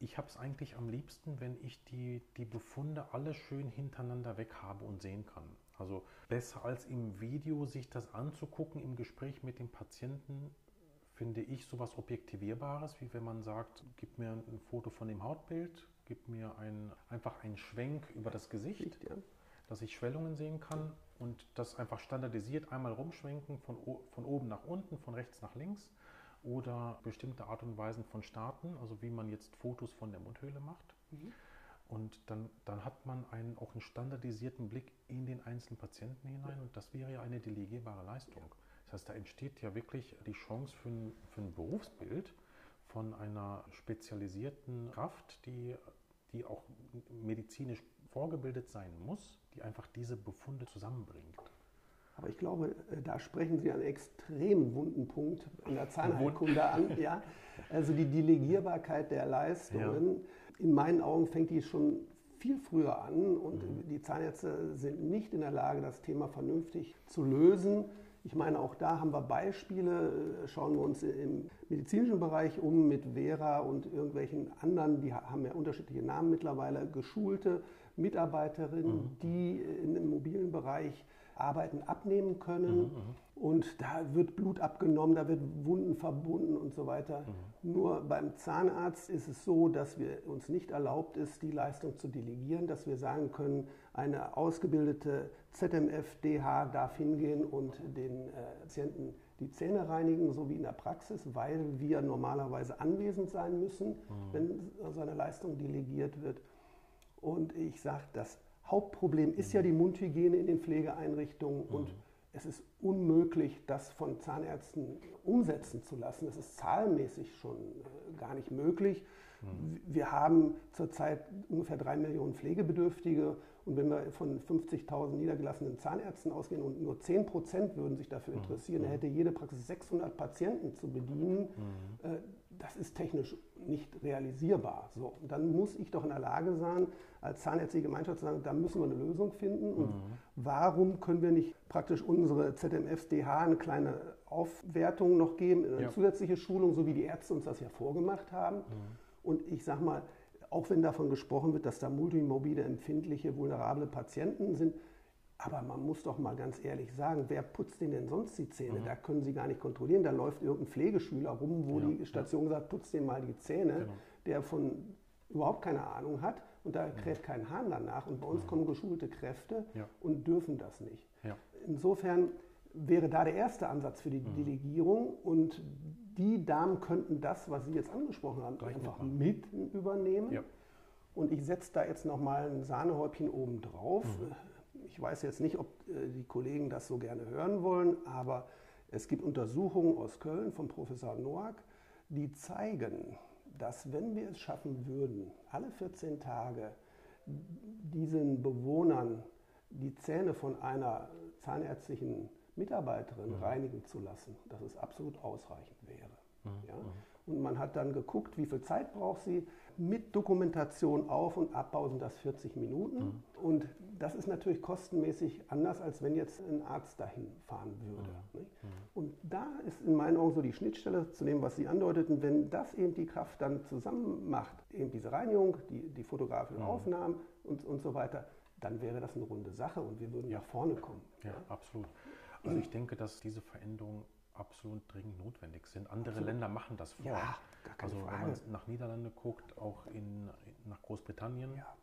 ich habe es eigentlich am liebsten, wenn ich die, die Befunde alle schön hintereinander weg habe und sehen kann. Also besser als im Video sich das anzugucken im Gespräch mit dem Patienten, finde ich sowas Objektivierbares, wie wenn man sagt, gib mir ein Foto von dem Hautbild, gib mir ein, einfach einen Schwenk über das Gesicht, dass ich Schwellungen sehen kann und das einfach standardisiert einmal rumschwenken von, von oben nach unten, von rechts nach links oder bestimmte Art und Weisen von Starten, also wie man jetzt Fotos von der Mundhöhle macht. Mhm. Und dann, dann hat man einen, auch einen standardisierten Blick in den einzelnen Patienten hinein und das wäre ja eine delegierbare Leistung. Das heißt, da entsteht ja wirklich die Chance für ein, für ein Berufsbild von einer spezialisierten Kraft, die, die auch medizinisch vorgebildet sein muss, die einfach diese Befunde zusammenbringt. Aber ich glaube, äh, da sprechen Sie einen extrem wunden Punkt in der Zahnheilkunde an. Ja? Also die Delegierbarkeit der Leistungen. Ja. In meinen Augen fängt die schon viel früher an und mhm. die Zahnärzte sind nicht in der Lage, das Thema vernünftig zu lösen. Ich meine, auch da haben wir Beispiele. Schauen wir uns im medizinischen Bereich um mit Vera und irgendwelchen anderen, die haben ja unterschiedliche Namen mittlerweile, geschulte Mitarbeiterinnen, mhm. die im mobilen Bereich Arbeiten abnehmen können. Mhm, mhm, und da wird Blut abgenommen, da wird Wunden verbunden und so weiter. Mhm. Nur beim Zahnarzt ist es so, dass wir uns nicht erlaubt ist, die Leistung zu delegieren, dass wir sagen können, eine ausgebildete ZMF-DH darf hingehen und den äh, Patienten die Zähne reinigen, so wie in der Praxis, weil wir normalerweise anwesend sein müssen, mhm. wenn so eine Leistung delegiert wird. Und ich sage, das Hauptproblem ist ja die Mundhygiene in den Pflegeeinrichtungen mhm. und es ist unmöglich, das von Zahnärzten umsetzen zu lassen. Es ist zahlenmäßig schon äh, gar nicht möglich. Mhm. Wir haben zurzeit ungefähr drei Millionen Pflegebedürftige und wenn wir von 50.000 niedergelassenen Zahnärzten ausgehen und nur 10 Prozent würden sich dafür mhm. interessieren, mhm. dann hätte jede Praxis 600 Patienten zu bedienen. Das ist technisch nicht realisierbar. So, dann muss ich doch in der Lage sein, als zahnärztliche Gemeinschaft zu sagen, da müssen wir eine Lösung finden. Und mhm. warum können wir nicht praktisch unsere ZMFs-DH eine kleine Aufwertung noch geben, eine ja. zusätzliche Schulung, so wie die Ärzte uns das ja vorgemacht haben? Mhm. Und ich sage mal, auch wenn davon gesprochen wird, dass da multimobile, empfindliche, vulnerable Patienten sind, aber man muss doch mal ganz ehrlich sagen, wer putzt denen denn sonst die Zähne? Mhm. Da können sie gar nicht kontrollieren. Da läuft irgendein Pflegeschüler rum, wo ja, die Station ja. sagt, putzt denen mal die Zähne, genau. der von überhaupt keine Ahnung hat und da mhm. kräht kein Hahn danach. Und bei uns mhm. kommen geschulte Kräfte ja. und dürfen das nicht. Insofern wäre da der erste Ansatz für die mhm. Delegierung und die Damen könnten das, was Sie jetzt angesprochen haben, Gleich einfach mit übernehmen. Und ich setze da jetzt nochmal ein Sahnehäubchen oben drauf. Mhm ich weiß jetzt nicht, ob äh, die Kollegen das so gerne hören wollen, aber es gibt Untersuchungen aus Köln von Professor Noack, die zeigen, dass wenn wir es schaffen würden, alle 14 Tage diesen Bewohnern die Zähne von einer zahnärztlichen Mitarbeiterin mhm. reinigen zu lassen, dass es absolut ausreichend wäre. Mhm. Ja? Mhm. Und man hat dann geguckt, wie viel Zeit braucht sie. Mit Dokumentation auf- und Abbau sind das 40 Minuten. Mhm. Und das ist natürlich kostenmäßig anders, als wenn jetzt ein Arzt dahin fahren würde. Mhm. Und da ist in meinen Augen so die Schnittstelle zu dem, was Sie andeuteten, wenn das eben die Kraft dann zusammen macht, eben diese Reinigung, die, die fotografischen mhm. Aufnahmen und, und so weiter, dann wäre das eine runde Sache und wir würden ja. nach vorne kommen. Ja, ja, absolut. Also ich denke, dass diese Veränderung absolut dringend notwendig sind. Andere absolut. Länder machen das vor. Ja, also Frage. wenn man nach Niederlande guckt, auch in, nach Großbritannien. Ja.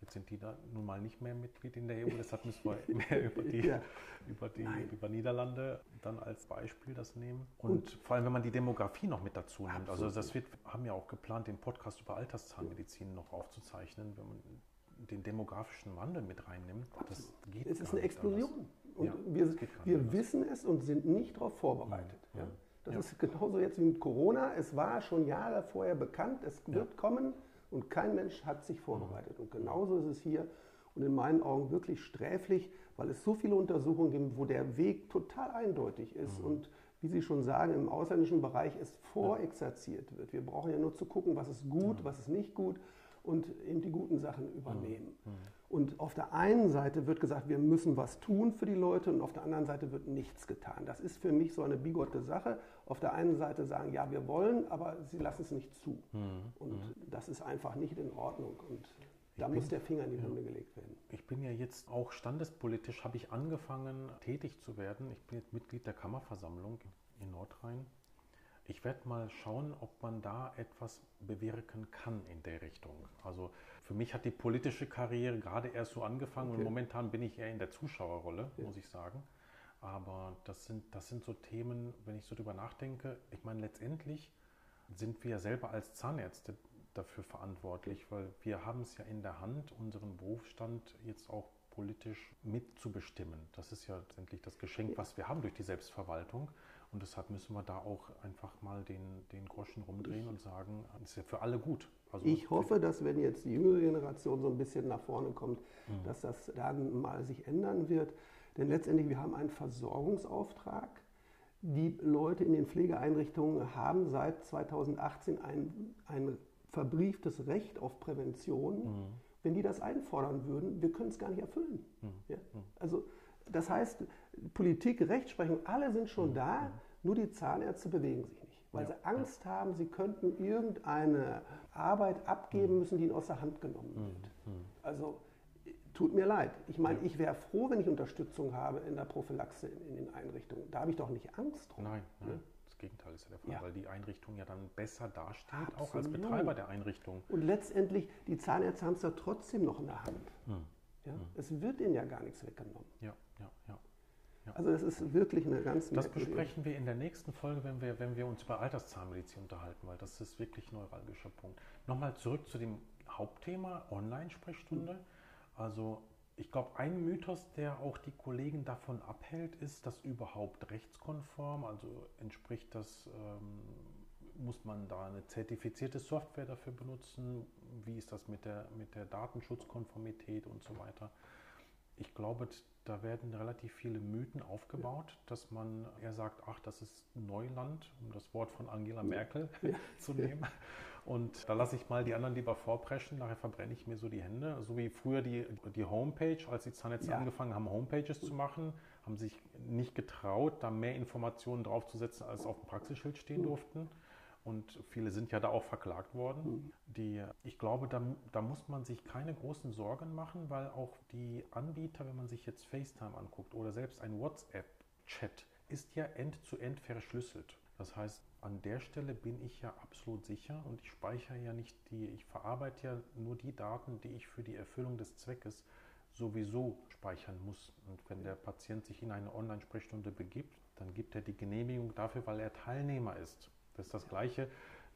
Jetzt sind die da nun mal nicht mehr Mitglied in der EU, deshalb müssen wir [laughs] mehr über die, ja. über, die über Niederlande dann als Beispiel das nehmen. Und, Und, vor allem, wenn man die Demografie noch mit dazu nimmt. Also das wird, haben ja auch geplant, den Podcast über Alterszahnmedizin noch aufzuzeichnen, wenn man den demografischen Wandel mit reinnimmt. Das geht Es ist eine Explosion. Anders. Und ja, wir, wir wissen es und sind nicht darauf vorbereitet. Ja. Das ist genauso jetzt wie mit Corona. Es war schon Jahre vorher bekannt, es wird kommen und kein Mensch hat sich vorbereitet. Und genauso ist es hier und in meinen Augen wirklich sträflich, weil es so viele Untersuchungen gibt, wo der Weg total eindeutig ist mhm. und wie Sie schon sagen, im ausländischen Bereich es vorexerziert wird. Wir brauchen ja nur zu gucken, was ist gut, mhm. was ist nicht gut und eben die guten Sachen übernehmen. Mhm. Und auf der einen Seite wird gesagt, wir müssen was tun für die Leute und auf der anderen Seite wird nichts getan. Das ist für mich so eine bigotte Sache. Auf der einen Seite sagen, ja, wir wollen, aber sie lassen es nicht zu. Mhm. Und mhm. das ist einfach nicht in Ordnung. Und da bin, muss der Finger in die Wunde ja. gelegt werden. Ich bin ja jetzt auch standespolitisch, habe ich angefangen tätig zu werden. Ich bin jetzt Mitglied der Kammerversammlung in Nordrhein. Ich werde mal schauen, ob man da etwas bewirken kann in der Richtung. Also für mich hat die politische Karriere gerade erst so angefangen okay. und momentan bin ich eher in der Zuschauerrolle, ja. muss ich sagen. Aber das sind, das sind so Themen, wenn ich so drüber nachdenke, ich meine, letztendlich sind wir selber als Zahnärzte dafür verantwortlich, weil wir haben es ja in der Hand, unseren Berufsstand jetzt auch politisch mitzubestimmen. Das ist ja letztendlich das Geschenk, was wir haben durch die Selbstverwaltung. Und deshalb müssen wir da auch einfach mal den, den Groschen rumdrehen und sagen, es ist ja für alle gut. Also ich hoffe, dass wenn jetzt die jüngere Generation so ein bisschen nach vorne kommt, mhm. dass das dann mal sich ändern wird. Denn letztendlich, wir haben einen Versorgungsauftrag. Die Leute in den Pflegeeinrichtungen haben seit 2018 ein, ein verbrieftes Recht auf Prävention. Mhm. Wenn die das einfordern würden, wir können es gar nicht erfüllen. Mhm. Ja? Mhm. Also das heißt, Politik, Rechtsprechung, alle sind schon da, nur die Zahnärzte bewegen sich nicht, weil ja. sie Angst haben, sie könnten irgendeine Arbeit abgeben müssen, die ihnen aus der Hand genommen wird. Also tut mir leid. Ich meine, ich wäre froh, wenn ich Unterstützung habe in der Prophylaxe in, in den Einrichtungen. Da habe ich doch nicht Angst drum. Nein, nein. Gegenteil ist ja der Fall, ja. weil die Einrichtung ja dann besser dasteht, Absolut. auch als Betreiber der Einrichtung. Und letztendlich, die Zahnärzte haben es ja trotzdem noch in der Hand. Hm. Ja? Hm. Es wird ihnen ja gar nichts weggenommen. Ja, ja, ja. ja. Also das ist wirklich eine ganz Das besprechen wir in der nächsten Folge, wenn wir, wenn wir uns über Alterszahnmedizin unterhalten, weil das ist wirklich ein neuralgischer Punkt. Nochmal zurück zu dem Hauptthema Online-Sprechstunde. Hm. Also ich glaube, ein Mythos, der auch die Kollegen davon abhält, ist, dass überhaupt rechtskonform, also entspricht das ähm, muss man da eine zertifizierte Software dafür benutzen? Wie ist das mit der, mit der Datenschutzkonformität und so weiter? Ich glaube, da werden relativ viele Mythen aufgebaut, dass man eher sagt, ach, das ist Neuland, um das Wort von Angela Merkel ja. [laughs] zu nehmen. Und da lasse ich mal die anderen lieber vorpreschen, nachher verbrenne ich mir so die Hände. So wie früher die, die Homepage, als die Zahnärzte ja. angefangen haben, Homepages zu machen, haben sich nicht getraut, da mehr Informationen draufzusetzen, als auf dem Praxisschild stehen durften. Und viele sind ja da auch verklagt worden. Mhm. Die, ich glaube, da, da muss man sich keine großen Sorgen machen, weil auch die Anbieter, wenn man sich jetzt FaceTime anguckt oder selbst ein WhatsApp-Chat, ist ja end-zu-end -end verschlüsselt. Das heißt, an der Stelle bin ich ja absolut sicher und ich speichere ja nicht die, ich verarbeite ja nur die Daten, die ich für die Erfüllung des Zweckes sowieso speichern muss. Und wenn der Patient sich in eine Online-Sprechstunde begibt, dann gibt er die Genehmigung dafür, weil er Teilnehmer ist. Das ist das Gleiche.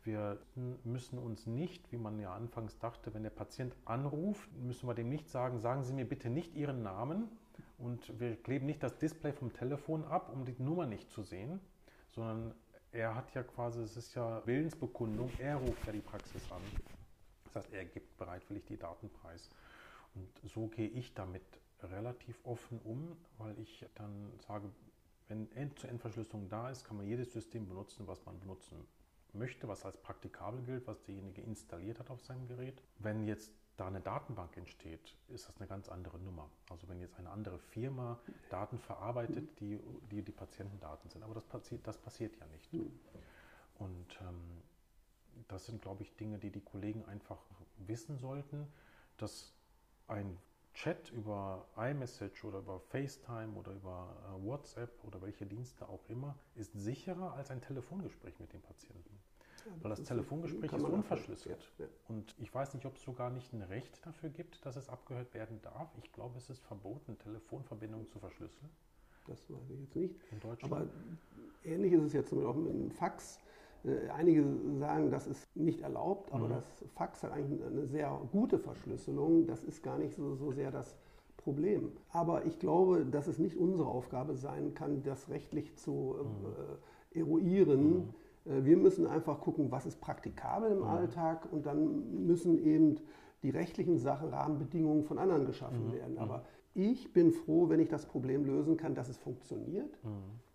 Wir müssen uns nicht, wie man ja anfangs dachte, wenn der Patient anruft, müssen wir dem nicht sagen, sagen Sie mir bitte nicht Ihren Namen und wir kleben nicht das Display vom Telefon ab, um die Nummer nicht zu sehen, sondern er hat ja quasi, es ist ja Willensbekundung, er ruft ja die Praxis an. Das heißt, er gibt bereitwillig die Daten preis. Und so gehe ich damit relativ offen um, weil ich dann sage, wenn End-zu-End-Verschlüsselung da ist, kann man jedes System benutzen, was man benutzen möchte, was als praktikabel gilt, was derjenige installiert hat auf seinem Gerät. Wenn jetzt da eine Datenbank entsteht, ist das eine ganz andere Nummer. Also wenn jetzt eine andere Firma Daten verarbeitet, die die, die Patientendaten sind. Aber das passiert, das passiert ja nicht. Und ähm, das sind, glaube ich, Dinge, die die Kollegen einfach wissen sollten, dass ein Chat über iMessage oder über FaceTime oder über äh, WhatsApp oder welche Dienste auch immer ist sicherer als ein Telefongespräch mit dem Patienten. Weil das, das Telefongespräch ist unverschlüsselt. Ja, ja. Und ich weiß nicht, ob es sogar nicht ein Recht dafür gibt, dass es abgehört werden darf. Ich glaube, es ist verboten, Telefonverbindungen zu verschlüsseln. Das weiß ich jetzt nicht. In Deutschland. Aber ähnlich ist es jetzt zum Beispiel auch mit einem Fax. Äh, einige sagen, das ist nicht erlaubt, aber mhm. das Fax hat eigentlich eine sehr gute Verschlüsselung. Das ist gar nicht so, so sehr das Problem. Aber ich glaube, dass es nicht unsere Aufgabe sein kann, das rechtlich zu äh, mhm. eruieren. Mhm. Äh, wir müssen einfach gucken, was ist praktikabel im mhm. Alltag und dann müssen eben die rechtlichen Sachen, Rahmenbedingungen von anderen geschaffen mhm. werden. Aber mhm. ich bin froh, wenn ich das Problem lösen kann, dass es funktioniert.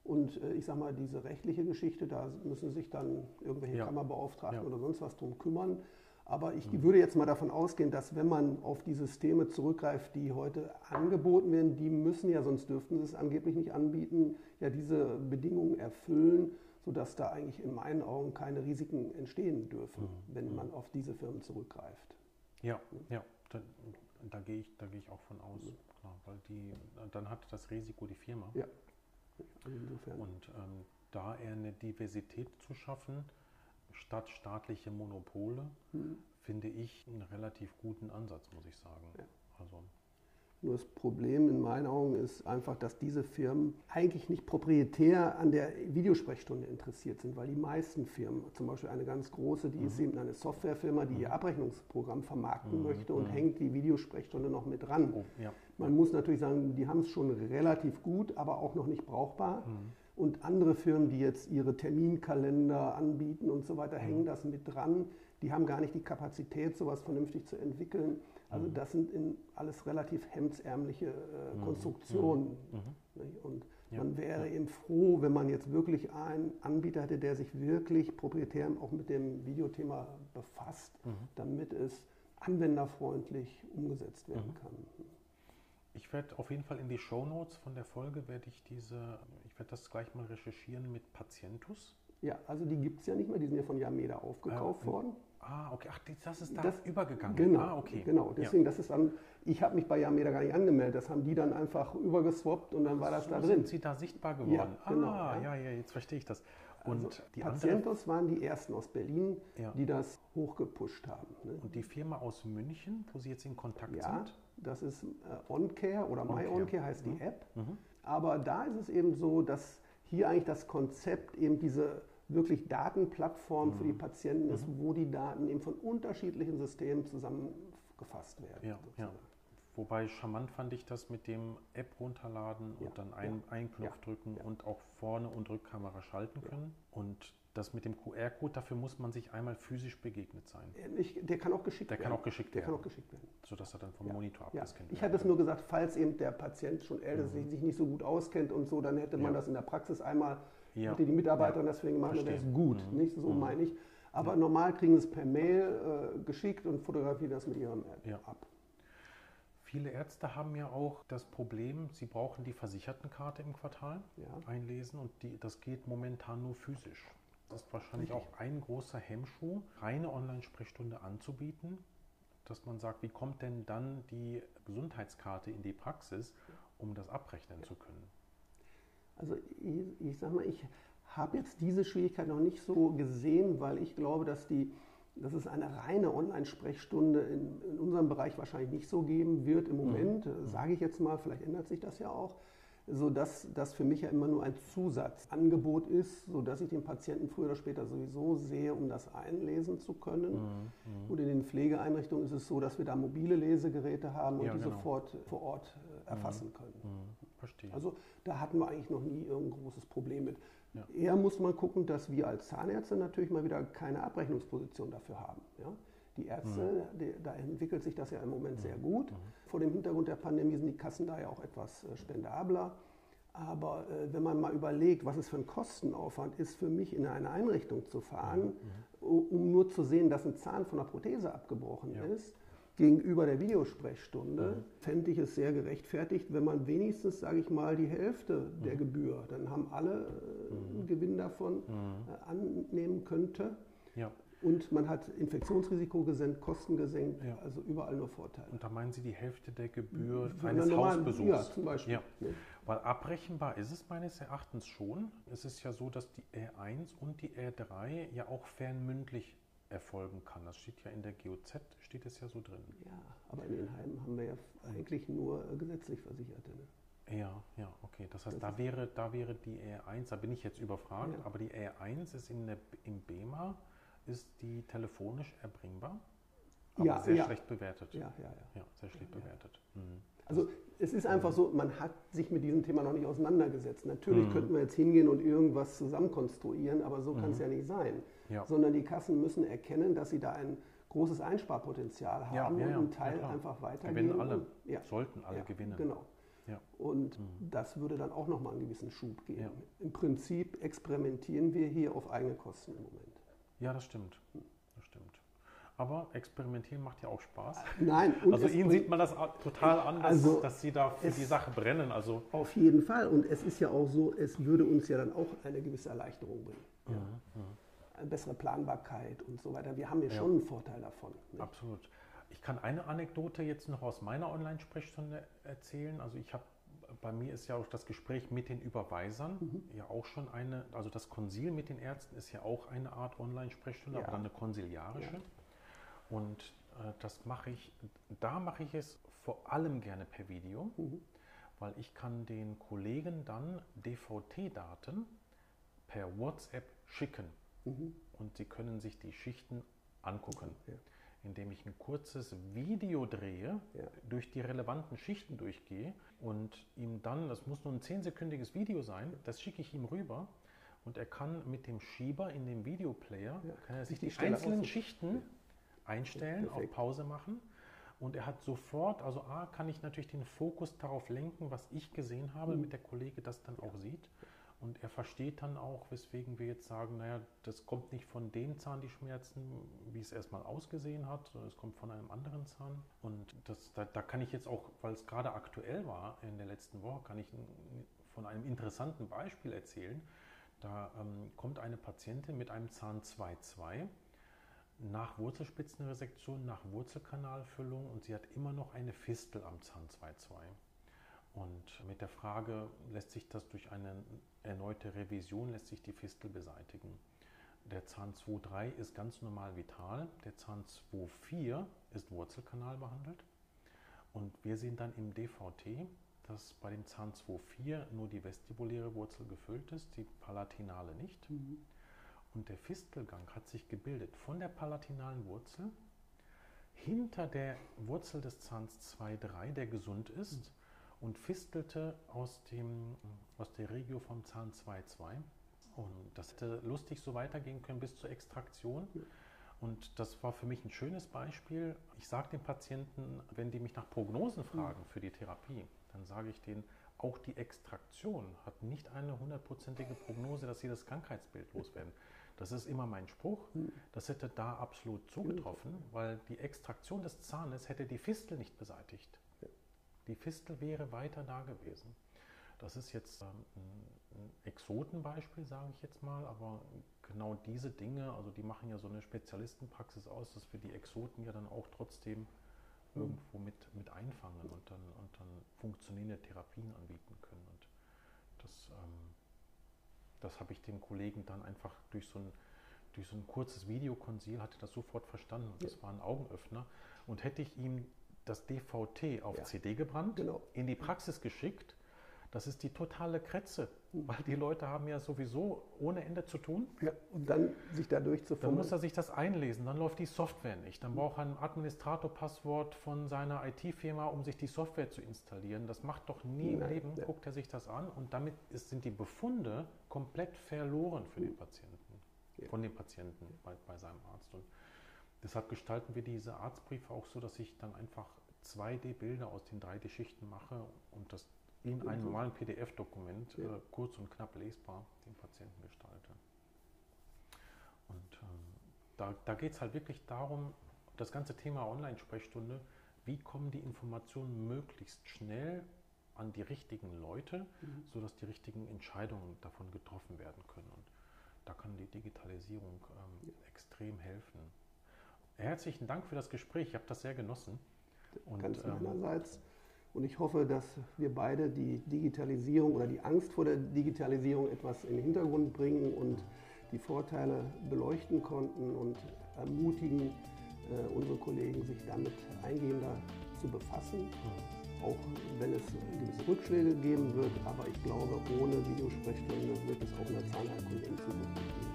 Und äh, ich sage mal, diese rechtliche Geschichte, da müssen sich dann irgendwelche ja. Kammerbeauftragten ja. oder sonst was drum kümmern. Aber ich mhm. würde jetzt mal davon ausgehen, dass wenn man auf die Systeme zurückgreift, die heute angeboten werden, die müssen ja, sonst dürften sie es angeblich nicht anbieten, ja diese Bedingungen erfüllen, sodass da eigentlich in meinen Augen keine Risiken entstehen dürfen, mhm. wenn mhm. man auf diese Firmen zurückgreift. Ja, ja, da, da gehe ich, da gehe ich auch von aus, mhm. klar, weil die, dann hat das Risiko die Firma. Ja. Insofern. Und ähm, da eher eine Diversität zu schaffen, statt staatliche Monopole, mhm. finde ich einen relativ guten Ansatz, muss ich sagen. Ja. Also, nur das Problem in meinen Augen ist einfach, dass diese Firmen eigentlich nicht proprietär an der Videosprechstunde interessiert sind, weil die meisten Firmen, zum Beispiel eine ganz große, die mhm. ist eben eine Softwarefirma, die mhm. ihr Abrechnungsprogramm vermarkten mhm. möchte und mhm. hängt die Videosprechstunde noch mit dran. Oh, ja. Man muss natürlich sagen, die haben es schon relativ gut, aber auch noch nicht brauchbar. Mhm. Und andere Firmen, die jetzt ihre Terminkalender anbieten und so weiter, mhm. hängen das mit dran. Die haben gar nicht die Kapazität, sowas vernünftig zu entwickeln. Also mhm. das sind in alles relativ hemdsärmliche äh, mhm. Konstruktionen. Mhm. Und ja. man wäre ja. eben froh, wenn man jetzt wirklich einen Anbieter hätte, der sich wirklich proprietär auch mit dem Videothema befasst, damit es anwenderfreundlich umgesetzt werden kann. Ich werde auf jeden Fall in die Show Notes von der Folge werde ich diese, ich werde das gleich mal recherchieren mit Patientus. Ja, also die gibt es ja nicht mehr, die sind ja von Yameda aufgekauft äh, worden. Ah, okay. Ach, das ist da das, übergegangen. Genau, ah, okay. genau. Deswegen, ja. das ist dann, ich habe mich bei Yameda gar nicht angemeldet, das haben die dann einfach übergeswappt und dann war das so da drin. sind sie da sichtbar geworden? Ja, genau, ah, ja. ja, jetzt verstehe ich das. Und also, die Patientos waren die ersten aus Berlin, ja. die das hochgepusht haben. Ne? Und die Firma aus München, wo Sie jetzt in Kontakt ja, sind? das ist äh, OnCare oder MyOnCare heißt mhm. die App. Mhm. Aber da ist es eben so, dass hier eigentlich das Konzept eben diese wirklich Datenplattform mhm. für die mhm. Patienten ist, mhm. wo die Daten eben von unterschiedlichen Systemen zusammengefasst werden. Ja, ja. Wobei charmant fand ich das mit dem App runterladen und ja, dann ein, ja, einen Knopf ja, drücken und auch vorne und Rückkamera schalten können. Und das mit dem QR-Code, dafür muss man sich einmal physisch begegnet sein. Ich, der kann auch geschickt der werden. Kann auch geschickt der werden. kann auch geschickt werden. Sodass er dann vom Monitor abgescannt wird. Ich hatte es nur gesagt, falls eben der Patient schon älter ist, mhm. sich nicht so gut auskennt und so, dann hätte man das in der Praxis einmal ja. die Mitarbeiterin ja. deswegen gemacht, das ist gut. Mhm. Nicht so mhm. meine ich. Aber ja. normal kriegen sie es per Mail äh, geschickt und fotografieren das mit ihrem App ja. ab. Viele Ärzte haben ja auch das Problem, sie brauchen die Versichertenkarte im Quartal einlesen und die, das geht momentan nur physisch. Das ist wahrscheinlich auch ein großer Hemmschuh, reine Online-Sprechstunde anzubieten, dass man sagt, wie kommt denn dann die Gesundheitskarte in die Praxis, um das abrechnen zu können? Also ich, ich sage mal, ich habe jetzt diese Schwierigkeit noch nicht so gesehen, weil ich glaube, dass, die, dass es eine reine Online-Sprechstunde in, in, unserem Bereich wahrscheinlich nicht so geben wird im Moment, mhm. sage ich jetzt mal, vielleicht ändert sich das ja auch sodass das für mich ja immer nur ein Zusatzangebot ist, sodass ich den Patienten früher oder später sowieso sehe, um das einlesen zu können. Mhm, mhm. und in den Pflegeeinrichtungen ist es so, dass wir da mobile Lesegeräte haben und ja, die genau. sofort vor Ort äh, erfassen mhm. können. Mhm. Verstehe. Also da hatten wir eigentlich noch nie irgendein großes Problem mit. Ja. Eher muss man gucken, dass wir als Zahnärzte natürlich mal wieder keine Abrechnungsposition dafür haben. Ja? Die Ärzte, mhm. die, da entwickelt sich das ja im Moment sehr gut. Mhm. Vor dem Hintergrund der Pandemie sind die Kassen da ja auch etwas äh, spendabler. Aber äh, wenn man mal überlegt, was es für ein Kostenaufwand ist, für mich in eine Einrichtung zu fahren, mhm. um nur zu sehen, dass ein Zahn von der Prothese abgebrochen ja. ist, gegenüber der Videosprechstunde, mhm. fände ich es sehr gerechtfertigt, wenn man wenigstens, sage ich mal, die Hälfte der mhm. Gebühr, dann haben alle äh, einen mhm. Gewinn davon, mhm. äh, annehmen könnte. Ja. Und man hat Infektionsrisiko gesenkt, Kosten gesenkt, ja. also überall nur Vorteile. Und da meinen Sie die Hälfte der Gebühr Für eines Hausbesuchs? Ja, zum Beispiel. Ja. Ja. Weil abrechenbar ist es meines Erachtens schon. Es ist ja so, dass die R1 und die R3 ja auch fernmündlich erfolgen kann. Das steht ja in der GOZ, steht es ja so drin. Ja, aber in den Heimen haben wir ja eigentlich nur gesetzlich Versicherte. Ne? Ja, ja, okay. Das heißt, das da wäre, da wäre die R1, da bin ich jetzt überfragt, ja. aber die R1 ist in der, im BEMA ist die telefonisch erbringbar? Aber ja, sehr ja. schlecht bewertet. Ja, ja, ja. Ja, sehr schlecht bewertet. Mhm. Also es ist einfach so, man hat sich mit diesem Thema noch nicht auseinandergesetzt. Natürlich mhm. könnten wir jetzt hingehen und irgendwas zusammenkonstruieren, aber so kann es mhm. ja nicht sein. Ja. Sondern die Kassen müssen erkennen, dass sie da ein großes Einsparpotenzial haben ja, ja, und einen Teil einfach weitergeben. Gewinnen alle, sollten alle gewinnen. Genau. Und mhm. das würde dann auch nochmal einen gewissen Schub geben. Im Prinzip experimentieren wir hier auf eigene Kosten im Moment. Ja, das stimmt. Das stimmt. Aber experimentieren macht ja auch Spaß. Nein. also Ihnen sieht man das total an, dass, also dass Sie da für die Sache brennen. Also auf jeden Fall. Und es ist ja auch so, es würde uns ja dann auch eine gewisse Erleichterung bringen. Ja. Ja. Bessere Planbarkeit und so weiter. Wir haben ja, ja. schon einen Vorteil davon. Ne? Absolut. Ich kann eine Anekdote jetzt noch aus meiner Online-Sprechstunde erzählen. Also ich habe bei mir ist ja auch das Gespräch mit den Überweisern mhm. ja auch schon eine, also das Konsil mit den Ärzten ist ja auch eine Art Online-Sprechstunde, ja. aber dann eine konsiliarische. Ja. Und äh, das mache ich, da mache ich es vor allem gerne per Video, mhm. weil ich kann den Kollegen dann DVT-Daten per WhatsApp schicken mhm. und sie können sich die Schichten angucken. Ja indem ich ein kurzes Video drehe, ja. durch die relevanten Schichten durchgehe und ihm dann, das muss nur ein zehnsekündiges Video sein, das schicke ich ihm rüber und er kann mit dem Schieber in dem Videoplayer ja. kann er sich die, die einzelnen Schichten einstellen, Perfekt. auf Pause machen und er hat sofort, also A, kann ich natürlich den Fokus darauf lenken, was ich gesehen habe, mhm. damit der Kollege das dann auch sieht. Und er versteht dann auch, weswegen wir jetzt sagen, naja, das kommt nicht von dem Zahn, die Schmerzen, wie es erstmal ausgesehen hat, sondern es kommt von einem anderen Zahn. Und das, da, da kann ich jetzt auch, weil es gerade aktuell war in der letzten Woche, kann ich von einem interessanten Beispiel erzählen. Da ähm, kommt eine Patientin mit einem Zahn 2,2 nach Wurzelspitzenresektion, nach Wurzelkanalfüllung und sie hat immer noch eine Fistel am Zahn 2,2. Und mit der Frage, lässt sich das durch eine erneute Revision, lässt sich die Fistel beseitigen. Der Zahn 2.3 ist ganz normal vital, der Zahn 2.4 ist Wurzelkanal behandelt. Und wir sehen dann im DVT, dass bei dem Zahn 2.4 nur die vestibuläre Wurzel gefüllt ist, die palatinale nicht. Mhm. Und der Fistelgang hat sich gebildet von der palatinalen Wurzel hinter der Wurzel des Zahns 2.3, der gesund ist, und fistelte aus, dem, aus der Regio vom Zahn 2,2. Und das hätte lustig so weitergehen können bis zur Extraktion. Und das war für mich ein schönes Beispiel. Ich sage den Patienten, wenn die mich nach Prognosen fragen für die Therapie, dann sage ich denen, auch die Extraktion hat nicht eine hundertprozentige Prognose, dass sie das Krankheitsbild loswerden. Das ist immer mein Spruch. Das hätte da absolut zugetroffen, weil die Extraktion des Zahnes hätte die Fistel nicht beseitigt. Die Fistel wäre weiter da gewesen. Das ist jetzt ähm, ein Exotenbeispiel, sage ich jetzt mal, aber genau diese Dinge, also die machen ja so eine Spezialistenpraxis aus, dass wir die Exoten ja dann auch trotzdem mhm. irgendwo mit, mit einfangen und dann, und dann funktionierende Therapien anbieten können. Und das, ähm, das habe ich dem Kollegen dann einfach durch so ein, durch so ein kurzes Videokonsil hatte das sofort verstanden. Das ja. war ein Augenöffner. Und hätte ich ihm das DVT auf ja. CD gebrannt, genau. in die Praxis geschickt, das ist die totale Kretze, hm. weil die Leute haben ja sowieso ohne Ende zu tun. Ja, und dann sich dadurch zu Dann muss er sich das einlesen, dann läuft die Software nicht. Dann braucht er ein Administratorpasswort von seiner IT-Firma, um sich die Software zu installieren. Das macht doch nie Nein, im Leben, ja. guckt er sich das an und damit ist, sind die Befunde komplett verloren für den hm. Patienten, ja. von dem Patienten bei, bei seinem Arzt. Und deshalb gestalten wir diese Arztbriefe auch so, dass ich dann einfach 2D-Bilder aus den 3D-Schichten mache und das in einem normalen PDF-Dokument ja. äh, kurz und knapp lesbar den Patienten gestalte. Und ähm, da, da geht es halt wirklich darum, das ganze Thema Online-Sprechstunde, wie kommen die Informationen möglichst schnell an die richtigen Leute, mhm. sodass die richtigen Entscheidungen davon getroffen werden können. Und da kann die Digitalisierung ähm, ja. extrem helfen. Herzlichen Dank für das Gespräch, ich habe das sehr genossen. Und, Ganz ähm, meinerseits. Und ich hoffe, dass wir beide die Digitalisierung oder die Angst vor der Digitalisierung etwas in den Hintergrund bringen und die Vorteile beleuchten konnten und ermutigen äh, unsere Kollegen, sich damit eingehender zu befassen. Auch wenn es gewisse Rückschläge geben wird, aber ich glaube, ohne Videosprechstunde wird es auch in der Zahnheilkunde in Zukunft nicht geben.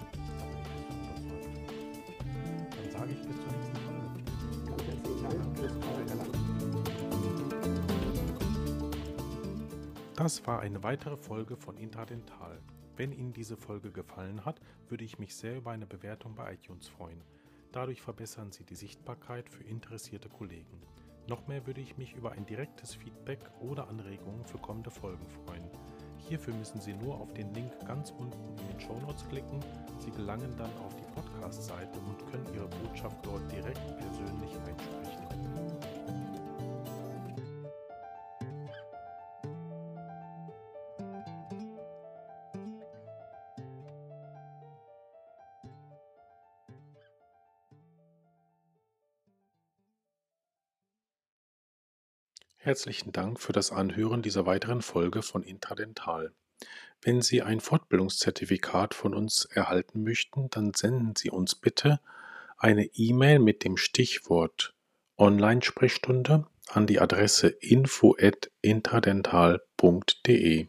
Das war eine weitere Folge von Intradental. Wenn Ihnen diese Folge gefallen hat, würde ich mich sehr über eine Bewertung bei iTunes freuen. Dadurch verbessern Sie die Sichtbarkeit für interessierte Kollegen. Noch mehr würde ich mich über ein direktes Feedback oder Anregungen für kommende Folgen freuen. Hierfür müssen Sie nur auf den Link ganz unten in den Show Notes klicken. Sie gelangen dann auf die Podcast-Seite und können Ihre Botschaft dort direkt persönlich einsprechen. Herzlichen Dank für das Anhören dieser weiteren Folge von Intradental. Wenn Sie ein Fortbildungszertifikat von uns erhalten möchten, dann senden Sie uns bitte eine E-Mail mit dem Stichwort Online-Sprechstunde an die Adresse info@intradental.de.